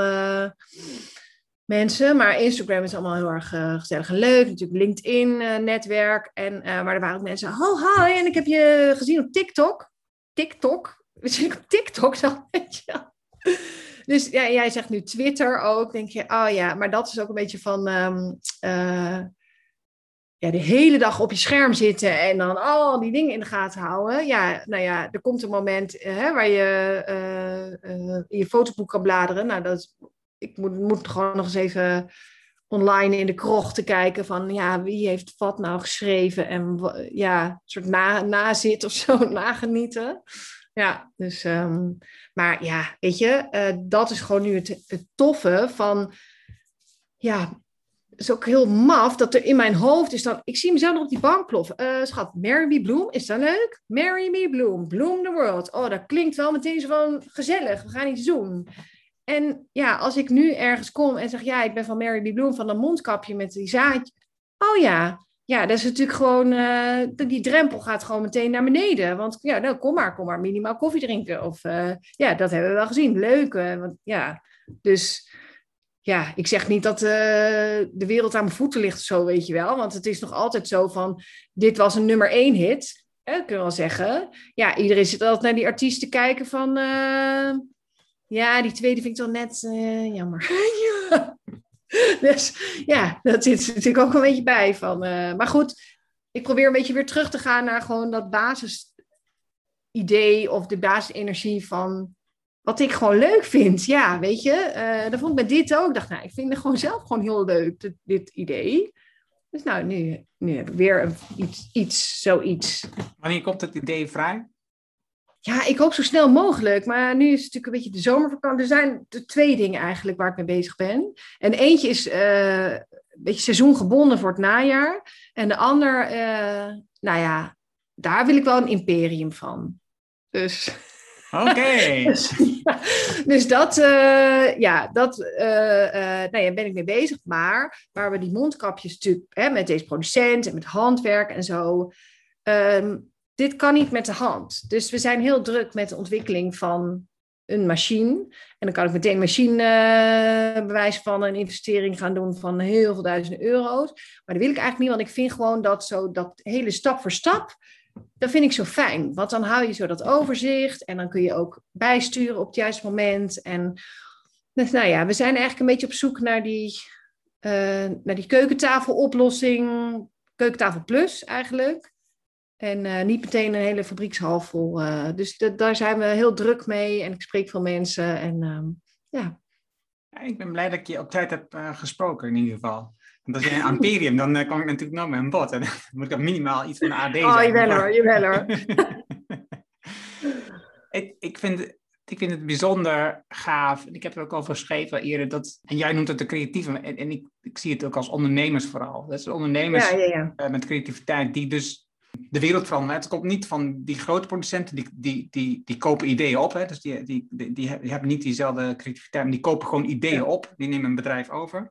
mensen. Maar Instagram is allemaal heel erg gezellig en leuk. Natuurlijk LinkedIn-netwerk. en maar er waren ook mensen, oh hi, en ik heb je gezien op TikTok. TikTok? Ik op TikTok dan? Weet je dus ja, jij zegt nu Twitter ook. Denk je, oh ja, maar dat is ook een beetje van um, uh, ja, de hele dag op je scherm zitten en dan al die dingen in de gaten houden. Ja, nou ja, er komt een moment uh, hè, waar je uh, in je fotoboek kan bladeren. Nou, dat is, ik moet, moet gewoon nog eens even online in de krocht te kijken van ja, wie heeft wat nou geschreven en ja, een soort na, nazit of zo, nagenieten. Ja, dus, ehm, maar ja, weet je, eh, dat is gewoon nu het, het toffe van, ja, het is ook heel maf dat er in mijn hoofd is dan, ik zie mezelf op die bank ploffen. Uh, schat, Mary Me Bloom, is dat leuk? Mary Me Bloom, Bloom the World. Oh, dat klinkt wel meteen zo van gezellig, we gaan iets doen. En ja, als ik nu ergens kom en zeg, ja, ik ben van Mary B. Bloom, van een mondkapje met die zaadje. Oh ja, ja, dat is natuurlijk gewoon, uh, die drempel gaat gewoon meteen naar beneden. Want ja, nou, kom maar, kom maar minimaal koffie drinken. Of uh, ja, dat hebben we wel gezien. Leuk. Uh, want, ja, dus ja, ik zeg niet dat de wereld aan mijn voeten ligt of zo, weet je wel. Want het is nog altijd zo van, dit was een nummer één hit. Hè, kun je wel zeggen. Ja, iedereen zit altijd naar die artiesten kijken van ja, die tweede vind ik toch net uh, jammer. Dus ja, dat zit er natuurlijk ook een beetje bij. Van, uh, maar goed, ik probeer een beetje weer terug te gaan naar gewoon dat basisidee of de basisenergie van wat ik gewoon leuk vind. Ja, weet je, uh, dat vond ik met dit ook. Ik dacht, nou, ik vind het gewoon zelf gewoon heel leuk, dit, dit idee. Dus nou, nu, nu heb ik weer iets, iets, zoiets. Wanneer komt het idee vrij? Ja, ik hoop zo snel mogelijk. Maar nu is het natuurlijk een beetje de zomervakantie. Er zijn twee dingen eigenlijk waar ik mee bezig ben. En eentje is uh, een beetje seizoengebonden voor het najaar. En de ander, uh, nou ja, daar wil ik wel een imperium van. Dus... Oké. dus, ja, dus, dat, uh, ja, dat nou ja, ben ik mee bezig. Maar waar we die mondkapjes natuurlijk hè, met deze producent en met handwerk en zo... Um, dit kan niet met de hand. Dus we zijn heel druk met de ontwikkeling van een machine. En dan kan ik meteen machinebewijs uh, van een investering gaan doen van heel veel duizenden euro's. Maar dat wil ik eigenlijk niet, want ik vind gewoon dat zo dat hele stap voor stap, dat vind ik zo fijn. Want dan hou je zo dat overzicht en dan kun je ook bijsturen op het juiste moment. En dus, nou ja, we zijn eigenlijk een beetje op zoek naar die, uh, naar die keukentafeloplossing, keukentafel plus eigenlijk. En uh, niet meteen een hele fabriekshal vol. Uh, dus daar zijn we heel druk mee en ik spreek veel mensen. En uh, ja. ja. Ik ben blij dat ik je op tijd heb uh, gesproken in ieder geval. Want als je een Imperium, dan kan ik natuurlijk nog met een bot. En dan moet ik minimaal iets van de AD Oh, jawel hoor, jawel hoor. ik, ik, vind, ik vind het bijzonder gaaf. Ik heb er ook over geschreven eerder. Dat, en jij noemt het de creatieve. En, en ik, ik zie het ook als ondernemers vooral. Dat is ondernemers ja, ja, ja. met creativiteit die dus de wereld veranderen. Het komt niet van die grote producenten, die, die, die, die kopen ideeën op. Hè? Dus die, die, die, die hebben niet diezelfde creativiteit, maar die kopen gewoon ideeën op. Die nemen een bedrijf over.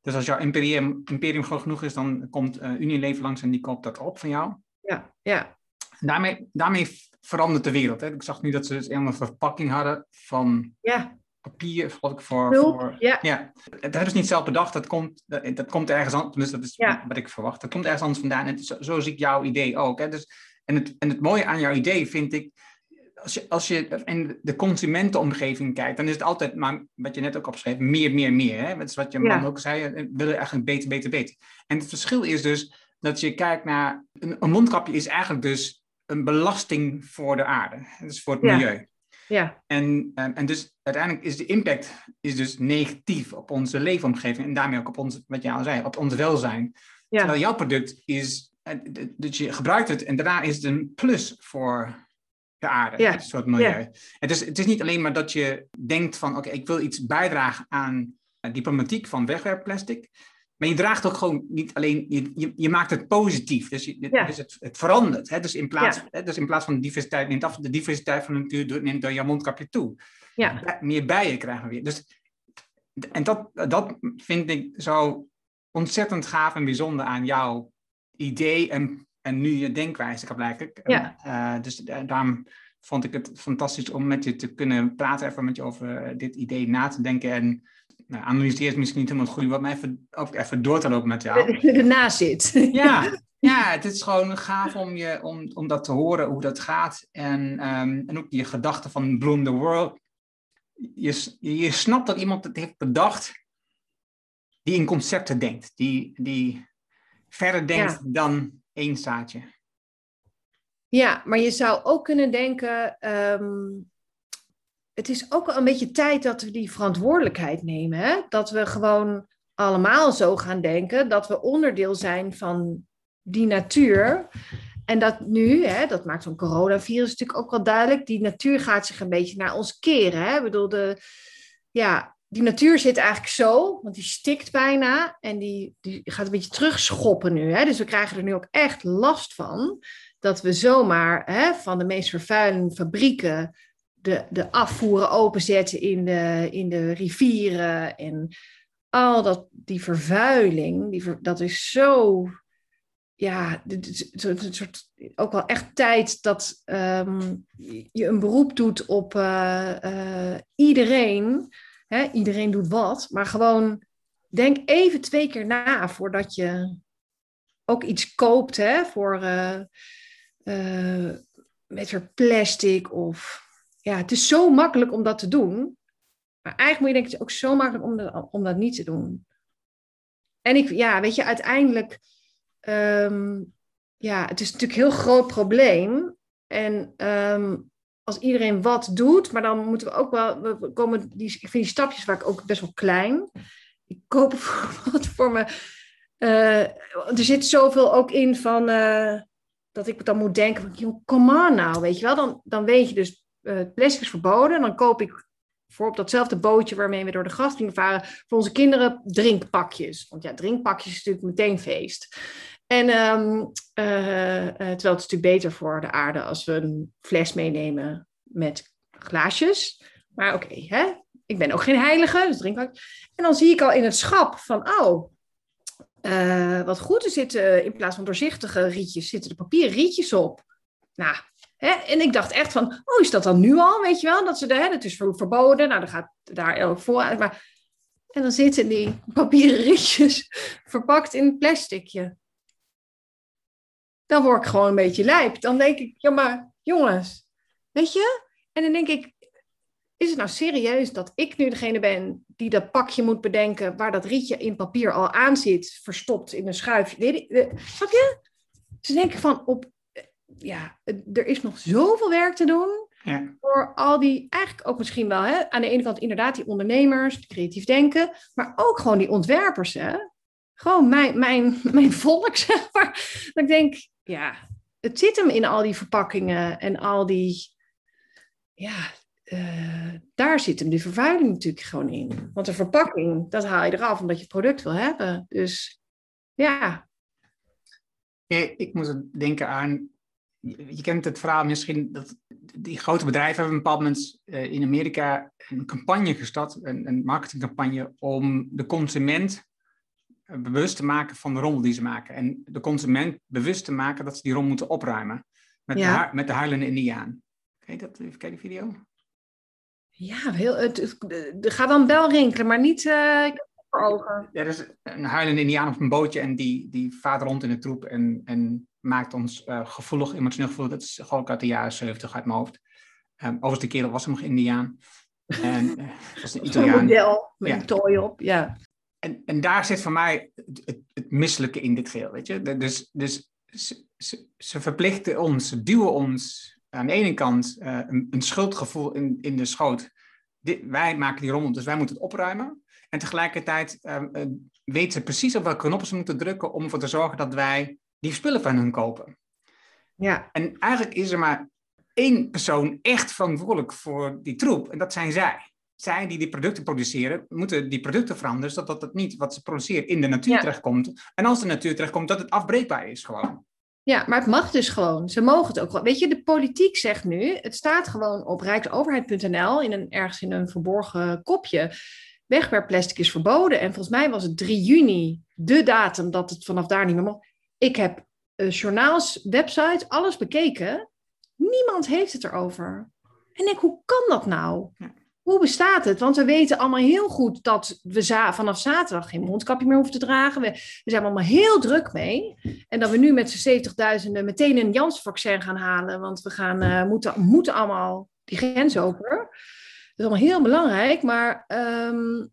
Dus als jouw imperium, imperium groot genoeg is, dan komt uh, Unilever langs en die koopt dat op van jou. Ja, ja. Daarmee, daarmee verandert de wereld. Hè? Ik zag nu dat ze dus een verpakking hadden van ja papier voor, voor, voor ja. ja. Dat hebben ze niet zelf bedacht, dat komt, dat, dat komt ergens anders, dus dat is ja. wat ik verwacht, dat komt ergens anders vandaan. En zo, zo, zie ik jouw idee ook. Hè. Dus, en, het, en het mooie aan jouw idee vind ik, als je, als je in de consumentenomgeving kijkt, dan is het altijd, maar wat je net ook opschreef, meer, meer, meer. Hè? Dat is wat je man ook zei, we willen eigenlijk beter, beter, beter. En het verschil is dus dat je kijkt naar, een, een mondkapje is eigenlijk dus een belasting voor de aarde, dus voor het milieu. Ja. En, ehm, en dus uiteindelijk is de impact is dus negatief op onze leefomgeving en daarmee ook op ons, wat jij al zei, op ons welzijn. Ja. Terwijl jouw product is, eh, dat je gebruikt het en daarna is het een plus voor de aarde, ja. een soort milieu. Ja. Het, is, het is niet alleen maar dat je denkt van, oké, ik wil iets bijdragen aan diplomatiek van wegwerpplastic, maar je draagt ook gewoon niet alleen, je, je, je maakt het positief. Dus, je, dus het, het, verandert. Hè? Dus, in plaats, hè? dus in plaats van de diversiteit neemt af, de diversiteit van de natuur neemt door je mondkapje toe. Ja. Meer bijen krijgen we weer. Dus, en dat, dat vind ik zo ontzettend gaaf en bijzonder aan jouw idee en, en nu je denkwijze, blijkbaar. Ja. Uh, dus daarom vond ik het fantastisch om met je te kunnen praten, even met je over dit idee na te denken en nou, analyseer is misschien niet helemaal het goede, wat mij even, ook even door te lopen met jou. Ernaast zit. Ja, ja, het is gewoon gaaf om, je, om, om dat te horen, hoe dat gaat. En, um, en ook je gedachten van Bloom the World. Je, je snapt dat iemand het heeft bedacht die in concepten denkt. Die, die verder denkt dan één zaadje. Ja, maar je zou ook kunnen denken... Um het is ook een beetje tijd dat we die verantwoordelijkheid nemen. Hè? Dat we gewoon allemaal zo gaan denken dat we onderdeel zijn van die natuur. En dat nu, hè, dat maakt zo'n coronavirus natuurlijk ook wel duidelijk, die natuur gaat zich een beetje naar ons keren. Hè? Ik bedoel, de, ja, die natuur zit eigenlijk zo, want die stikt bijna en die, die gaat een beetje terugschoppen nu. Hè? Dus we krijgen er nu ook echt last van dat we zomaar hè, van de meest vervuilende fabrieken de, de afvoeren openzetten in de, in de rivieren en al dat, die vervuiling, die, dat is zo ja, een soort, ook wel echt tijd dat ehm, je een beroep doet op uh, iedereen. Hè? Iedereen doet wat, maar gewoon denk even twee keer na voordat je ook iets koopt hè? voor uh, met plastic of ja, het is zo makkelijk om dat te doen. Maar eigenlijk moet je denken, het is ook zo makkelijk om dat, om dat niet te doen. En ik, ja, weet je, uiteindelijk Ehm, ja, het is natuurlijk een heel groot probleem. En ehm, als iedereen wat doet, maar dan moeten we ook wel, we komen die, ik vind die stapjes vaak ook best wel klein. Ik koop wat voor me. Uh, er zit zoveel ook in van uh, dat ik dan moet denken van, kom aan nou, weet je wel. Dan, dan weet je dus, uh, plastic is verboden. Dan koop ik voor op datzelfde bootje waarmee we door de gracht gingen varen, voor onze kinderen drinkpakjes. Want ja, drinkpakjes is natuurlijk meteen feest. En um, terwijl het is natuurlijk beter voor de aarde als we een fles meenemen met glaasjes. Maar oké, hè? ik ben ook geen heilige, dus drinkpak. En dan zie ik al in het schap van, oh, wat goed, er zitten in plaats van doorzichtige rietjes, zitten er papieren rietjes op. Nou, hè? en ik dacht echt van, oh, is dat dan nu al, weet je wel? Dat ze de, hè, het is verboden, nou, dan gaat daar ook voor. Maar, en dan zitten die papieren rietjes verpakt in een plasticje dan word ik gewoon een beetje lijp. Dan denk ik, ja maar jongens, weet je? En dan denk ik, is het nou serieus dat ik nu degene ben die dat pakje moet bedenken waar dat rietje in papier al aan zit, verstopt in een schuifje? Snap je? Dus denk ik van, op, ja, er is nog zoveel werk te doen. Ja. Voor al die, eigenlijk ook misschien wel, hè, aan de ene kant inderdaad die ondernemers, die creatief denken, maar ook gewoon die ontwerpers. Hè? Gewoon mijn, mijn, mijn volk, zeg maar. Dat ik denk, ja, het zit hem in al die verpakkingen en al die, ja, uh, daar zit hem de vervuiling natuurlijk gewoon in. Want de verpakking, dat haal je eraf omdat je het product wil hebben. Dus ja. ja ik moet denken aan, je kent het verhaal misschien, dat die grote bedrijven hebben op een bepaald moment uh, in Amerika een campagne gestart, een, een marketingcampagne om de consument bewust te maken van de rommel die ze maken. En de consument bewust te maken dat ze die rommel moeten opruimen. Met, de, met de huilende indiaan. Kijk dat? Even kijken die video. Ja, heel, het, gaat dan bel rinkelen, maar niet uh, ogen. Ja, er is een huilende indiaan op een bootje en die, die vaart rond in de troep en, en maakt ons uh, gevoelig, emotioneel gevoelig. Dat is gewoon uit de jaren 70 uit mijn hoofd. Um, overigens, de kerel was hem nog indiaan. En uh, was een Italiaan. Model met een tooi op, ja en, en daar zit voor mij het, het, het misselijke in dit geheel, weet je. Dus, dus ze, ze, verplichten ons, ze duwen ons aan de ene kant uh, een, een, schuldgevoel in, in de schoot. Dit, wij maken die rommel, dus wij moeten het opruimen. En tegelijkertijd uh, weten ze precies op welke knoppen ze moeten drukken om ervoor te zorgen dat wij die spullen van hun kopen. Ja. En eigenlijk is er maar één persoon echt verantwoordelijk voor die troep, en dat zijn zij zij die die producten produceren, moeten die producten veranderen, zodat het niet wat ze produceren in de natuur terechtkomt. En als de natuur terechtkomt, dat het afbreekbaar is gewoon. Ja, maar het mag dus gewoon. Ze mogen het ook wel. Weet je, de politiek zegt nu, het staat gewoon op rijksoverheid.nl in een, ergens in een verborgen kopje. Wegwerpplastic is verboden. En volgens mij was het 3 juni de datum dat het vanaf daar niet meer mocht. Ik heb uh, journaals, website, alles bekeken. Niemand heeft het erover. En ik, hoe kan dat nou? Ja hoe bestaat het? Want we weten allemaal heel goed dat we vanaf zaterdag geen mondkapje meer hoeven te dragen. We, we zijn allemaal heel druk mee. En dat we nu met z'n 70.000 meteen een Janssen-vaccin gaan halen. Want we gaan, uh, moeten, moeten allemaal die grens open. Dat is allemaal heel belangrijk. Maar um,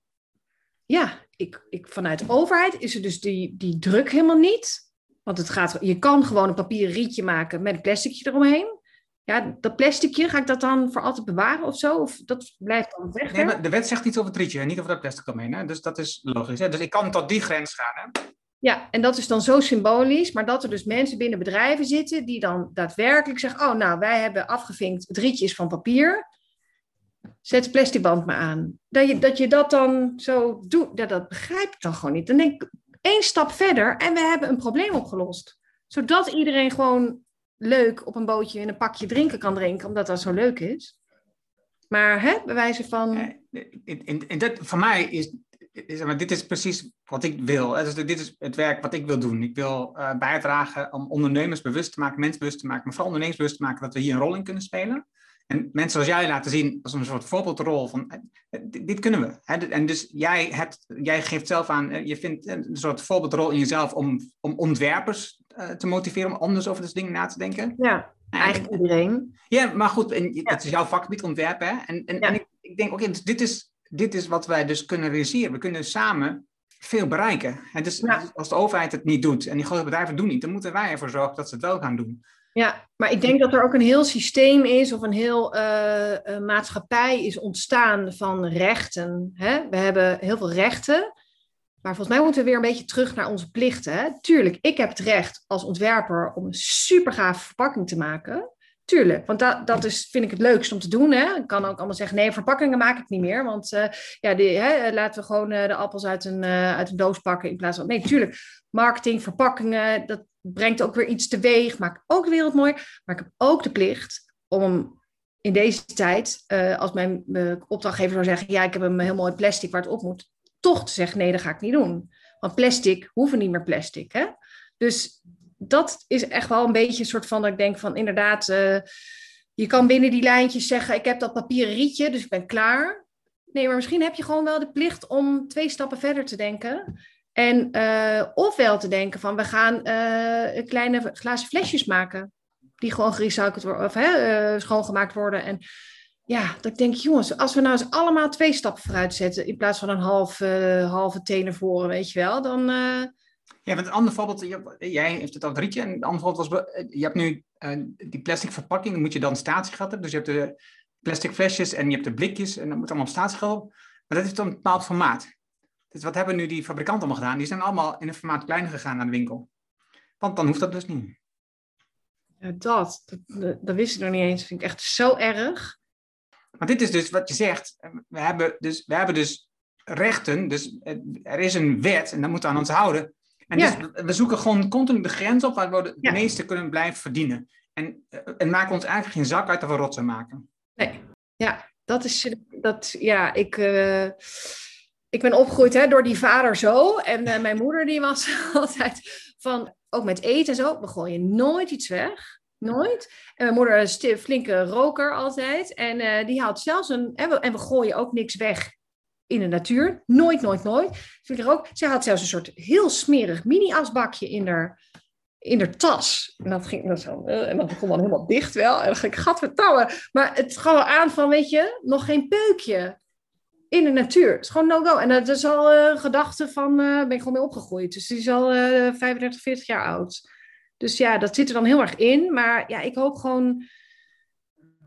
ja, ik, ik, vanuit de overheid is er dus die, die druk helemaal niet. Want het gaat, je kan gewoon een papieren rietje maken met een plasticje eromheen. ja, dat plasticje, ga ik dat dan voor altijd bewaren of zo? Of dat blijft dan weg? Nee, de wet zegt iets over het rietje en niet over dat plastic omheen. Hè? Dus dat is logisch. Hè? Dus ik kan tot die grens gaan. Hè? Ja, en dat is dan zo symbolisch, maar dat er dus mensen binnen bedrijven zitten die dan daadwerkelijk zeggen: Oh, nou, wij hebben afgevinkt, het rietje is van papier. Zet de plastic band maar aan. Dat je, dat je dat dan zo doet, dat, dat begrijp ik dan gewoon niet. Dan denk ik één stap verder en we hebben een probleem opgelost. Zodat iedereen gewoon leuk op een bootje in een pakje drinken kan drinken, omdat dat zo leuk is. Maar hè, bij wijze van. In dat, voor mij is, is, maar dit is precies wat ik wil. Dus dit is het werk wat ik wil doen. Ik wil uh, bijdragen om ondernemers bewust te maken, mensen bewust te maken, maar vooral ondernemers bewust te maken dat we hier een rol in kunnen spelen. En mensen zoals jij laten zien als een soort voorbeeldrol van eh, dit, kunnen we. En dus jij, hebt, jij geeft zelf aan, eh, je vindt een soort voorbeeldrol in jezelf om, om ontwerpers te motiveren om anders over deze dingen na te denken. Ja, eigenlijk iedereen. Ja, maar goed, en, het is jouw vakgebied ontwerpen. Hè? En, en, en ik, ik, denk, oké, dus dit is dit is wat wij dus kunnen realiseren. We kunnen samen veel bereiken. En dus, als de overheid het niet doet en die grote bedrijven doen niet, dan moeten wij ervoor zorgen dat ze het wel gaan doen. Ja, maar ik denk dat er ook een heel systeem is of een heel uh, maatschappij is ontstaan van rechten. Hè? We hebben heel veel rechten, maar volgens mij moeten we weer een beetje terug naar onze plichten. Hè? Tuurlijk, ik heb het recht als ontwerper om een super gaaf verpakking te maken. Tuurlijk, want dat, dat is, vind ik het leukst om te doen. Hè? Ik kan ook allemaal zeggen, nee, verpakkingen maak ik niet meer. Want uh, ja, die, hè, laten we gewoon de appels uit een, uit doos pakken in plaats van... Nee, tuurlijk, marketing, verpakkingen, dat brengt ook weer iets teweeg. Maakt ook de wereld mooi. Maar ik heb ook de plicht om in deze tijd, als mijn opdrachtgever zou zeggen... Ja, ik heb een heel mooi plastic waar het op moet. Toch te zeggen, nee, dat ga ik niet doen. Want plastic, hoeven niet meer plastic, hè? Dus dat is echt wel een beetje een soort van dat ik denk van inderdaad, uh, je kan binnen die lijntjes zeggen, ik heb dat papieren rietje, dus ik ben klaar. Nee, maar misschien heb je gewoon wel de plicht om twee stappen verder te denken. En uh, ofwel te denken van, we gaan uh, kleine glazen flesjes maken. Die gewoon gerecycled worden, of hè, schoongemaakt worden. En ja, dat ik denk, jongens, als we nou eens allemaal twee stappen vooruit zetten, in plaats van een half, halve tenen voren, weet je wel, dan ja, want een ander voorbeeld, jij heeft het over rietje. En een ander voorbeeld was, je hebt nu die plastic verpakking, moet je dan statiegeld hebben. Dus je hebt de plastic flesjes en je hebt de blikjes en dat moet allemaal op statiegeld. Maar dat heeft dan een bepaald formaat. Dus wat hebben nu die fabrikanten allemaal gedaan? Die zijn allemaal in een formaat kleiner gegaan naar de winkel. Want dan hoeft dat dus niet. Ja, dat, dat, dat wist ik nog niet eens. Dat vind ik echt zo erg. Maar dit is dus wat je zegt. We hebben dus, we hebben dus rechten. Dus er is een wet en dat moeten we aan ons houden. En dus we zoeken gewoon continu de grens op waar we de meeste kunnen blijven verdienen. En, eh, en maken ons eigenlijk geen zak uit dat we rotsen maken. Nee, ja, dat is, dat, ja, ik, uh, ik ben opgegroeid hè, door die vader zo. En uh, mijn moeder die was altijd van, ook met eten en zo, we gooien nooit iets weg. Nooit. En mijn moeder is een flinke roker altijd. En uh, die haalt zelfs een, en we, en we gooien ook niks weg in de natuur. Nooit, nooit, nooit. Vind ik ook. Zij had zelfs een soort heel smerig mini-asbakje in haar, in haar tas. En dat ging zo. Eh, en dat begon dan helemaal dicht wel. En dan ging ik, gadvertouwen. Maar het gaf wel aan van, weet je, nog geen peukje in de natuur. Het is gewoon no-go. En dat is al een uh, gedachte van, uh, ben ik gewoon mee opgegroeid. Dus die is al 35, 40 jaar oud. Dus ja, dat zit er dan heel erg in. Maar ja, ik hoop gewoon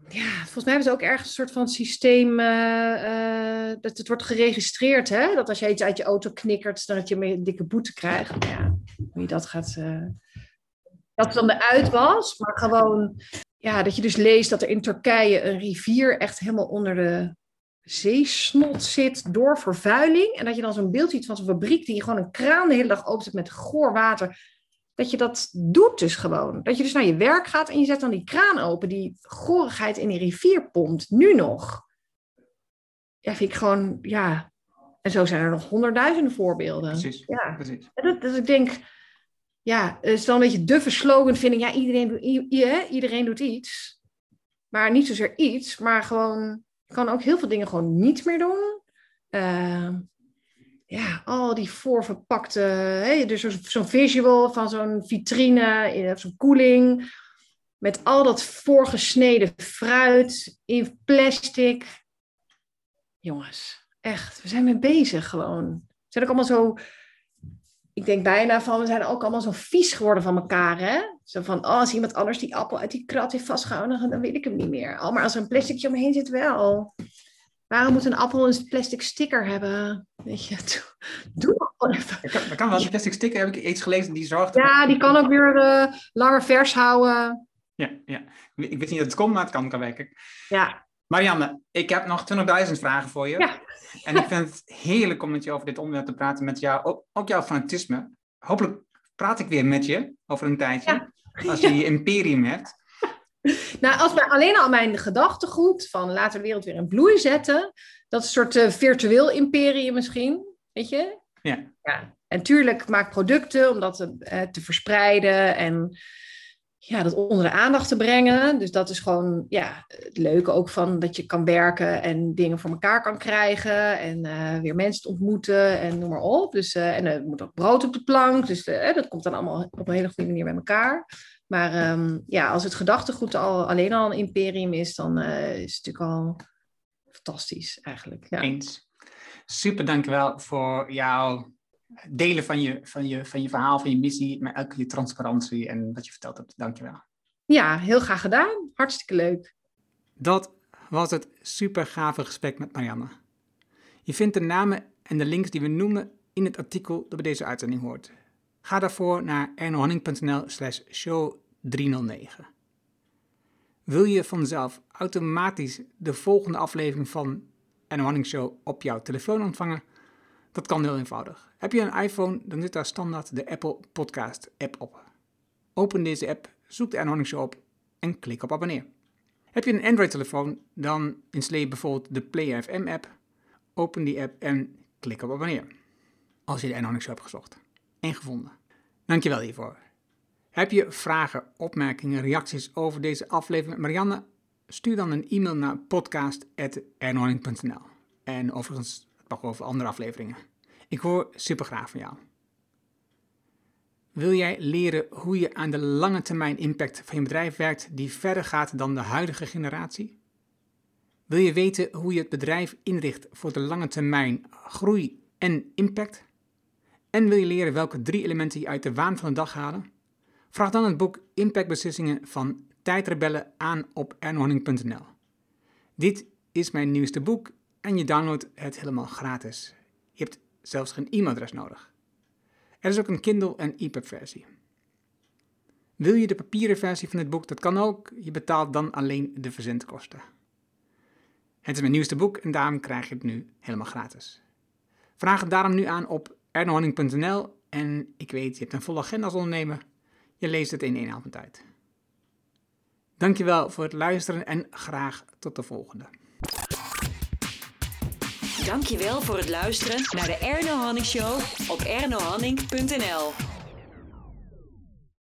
ja, volgens mij hebben ze ook ergens een soort van systeem uh, uh, dat het wordt geregistreerd. Hè? Dat als jij iets uit je auto knikkert, dan dat je een dikke boete krijgt. Ja, hoe je dat gaat. Uh, dat is dan de uitwas, maar gewoon ja, dat je dus leest dat er in Turkije een rivier echt helemaal onder de zeesnot zit door vervuiling. En dat je dan zo'n beeld ziet van zo'n fabriek die gewoon een kraan de hele dag openzet met goor water dat je dat doet dus gewoon. Dat je dus naar je werk gaat en je zet dan die kraan open, die gorigheid in die rivier pompt, nu nog. Ja, vind ik gewoon, ja. En zo zijn er nog honderdduizenden voorbeelden. Precies, ja. precies. dat, dus ik denk, ja, het is dan een beetje duffe slogan, vind ik. Ja, iedereen, doet, iedereen doet iets. Maar niet zozeer iets, maar gewoon, je kan ook heel veel dingen gewoon niet meer doen. Uh, ja, al die voorverpakte, dus zo'n visual van zo'n vitrine, zo'n koeling, met al dat voorgesneden fruit in plastic. Jongens, echt, we zijn mee bezig gewoon. We zijn ook allemaal zo ik denk bijna van, we zijn ook allemaal zo vies geworden van elkaar, hè? Zo van, oh, als iemand anders die appel uit die krat heeft vastgehouden, dan, wil ik hem niet meer. Oh, maar als er een plasticje omheen zit, wel. Waarom moet een appel een plastic sticker hebben? Weet je, doe, dat gewoon even. Dat kan, dat kan wel. Die plastic sticker heb ik iets gelezen die zorgt... Ja, die kan ook weer eh, langer vers houden. Ja, ja. Ik weet niet dat het komt, maar het kan, kan werken. Ja, Marianne, ik heb nog 20.000 vragen voor je. Ja. En ik vind het heerlijk om met je over dit onderwerp te praten, met jou, ook, ook jouw fanatisme. Hopelijk praat ik weer met je over een tijdje, Ja. als je je imperium hebt. Nou, als mijn, alleen al mijn gedachtegoed van laten we de wereld weer in bloei zetten. Dat is een soort eh, virtueel imperium misschien, weet je? Ja. ja. En tuurlijk maak producten om dat te, eh, te verspreiden en ja, dat onder de aandacht te brengen. Dus dat is gewoon ja, het leuke ook van dat je kan werken en dingen voor elkaar kan krijgen. En eh, weer mensen te ontmoeten en noem maar op. Dus, eh, en er moet ook brood op de plank. Dus eh, dat komt dan allemaal op een hele goede manier bij elkaar. Maar ehm, ja, als het gedachtegoed al, alleen al een imperium is, dan is het natuurlijk al fantastisch eigenlijk. Ja. Eens. Super, dankjewel voor jouw delen van je, van, je, van je verhaal, van je missie, maar ook je transparantie en wat je verteld hebt. Dankjewel. ja, heel graag gedaan. Hartstikke leuk. Dat was het super gave gesprek met Marianne. Je vindt de namen en de links die we noemen in het artikel dat bij deze uitzending hoort. Ga daarvoor naar ernohanning.nl slash show 309. Wil je vanzelf automatisch de volgende aflevering van Erno Hanning Show op jouw telefoon ontvangen? Dat kan heel eenvoudig. Heb je een iPhone, dan zit daar standaard de Apple Podcast app op. Open deze app, zoek de Erno Hanning Show op en klik op abonneer. Heb je een Android-telefoon, dan installeer je bijvoorbeeld de Play FM-app. Open die app en klik op abonneer. Als je de Erno Hanning Show hebt gezocht en gevonden. Dankjewel hiervoor. Heb je vragen, opmerkingen, reacties over deze aflevering met Marianne? Stuur dan een e-mail naar podcast.ernohanning.nl. En overigens, mag over andere afleveringen. Ik hoor super graag van jou. Wil jij leren hoe je aan de lange termijn impact van je bedrijf werkt die verder gaat dan de huidige generatie? Wil je weten hoe je het bedrijf inricht voor de lange termijn groei en impact? En wil je leren welke drie elementen je uit de waan van de dag halen? Vraag dan het boek Impactbeslissingen van Tijdrebellen aan op ernohanning.nl. Dit is mijn nieuwste boek en je downloadt het helemaal gratis. Je hebt zelfs geen e-mailadres nodig. Er is ook een Kindle en EPUB versie. Wil je de papieren versie van dit boek? Dat kan ook. Je betaalt dan alleen de verzendkosten. Het is mijn nieuwste boek en daarom krijg je het nu helemaal gratis. Vraag het daarom nu aan op ernohanning.nl en ik weet, je hebt een volle agenda als ondernemer. Je leest het in één avond uit. Dankjewel voor het luisteren en graag tot de volgende. Dankjewel voor het luisteren naar de Erno Hanning Show op ernohanning.nl.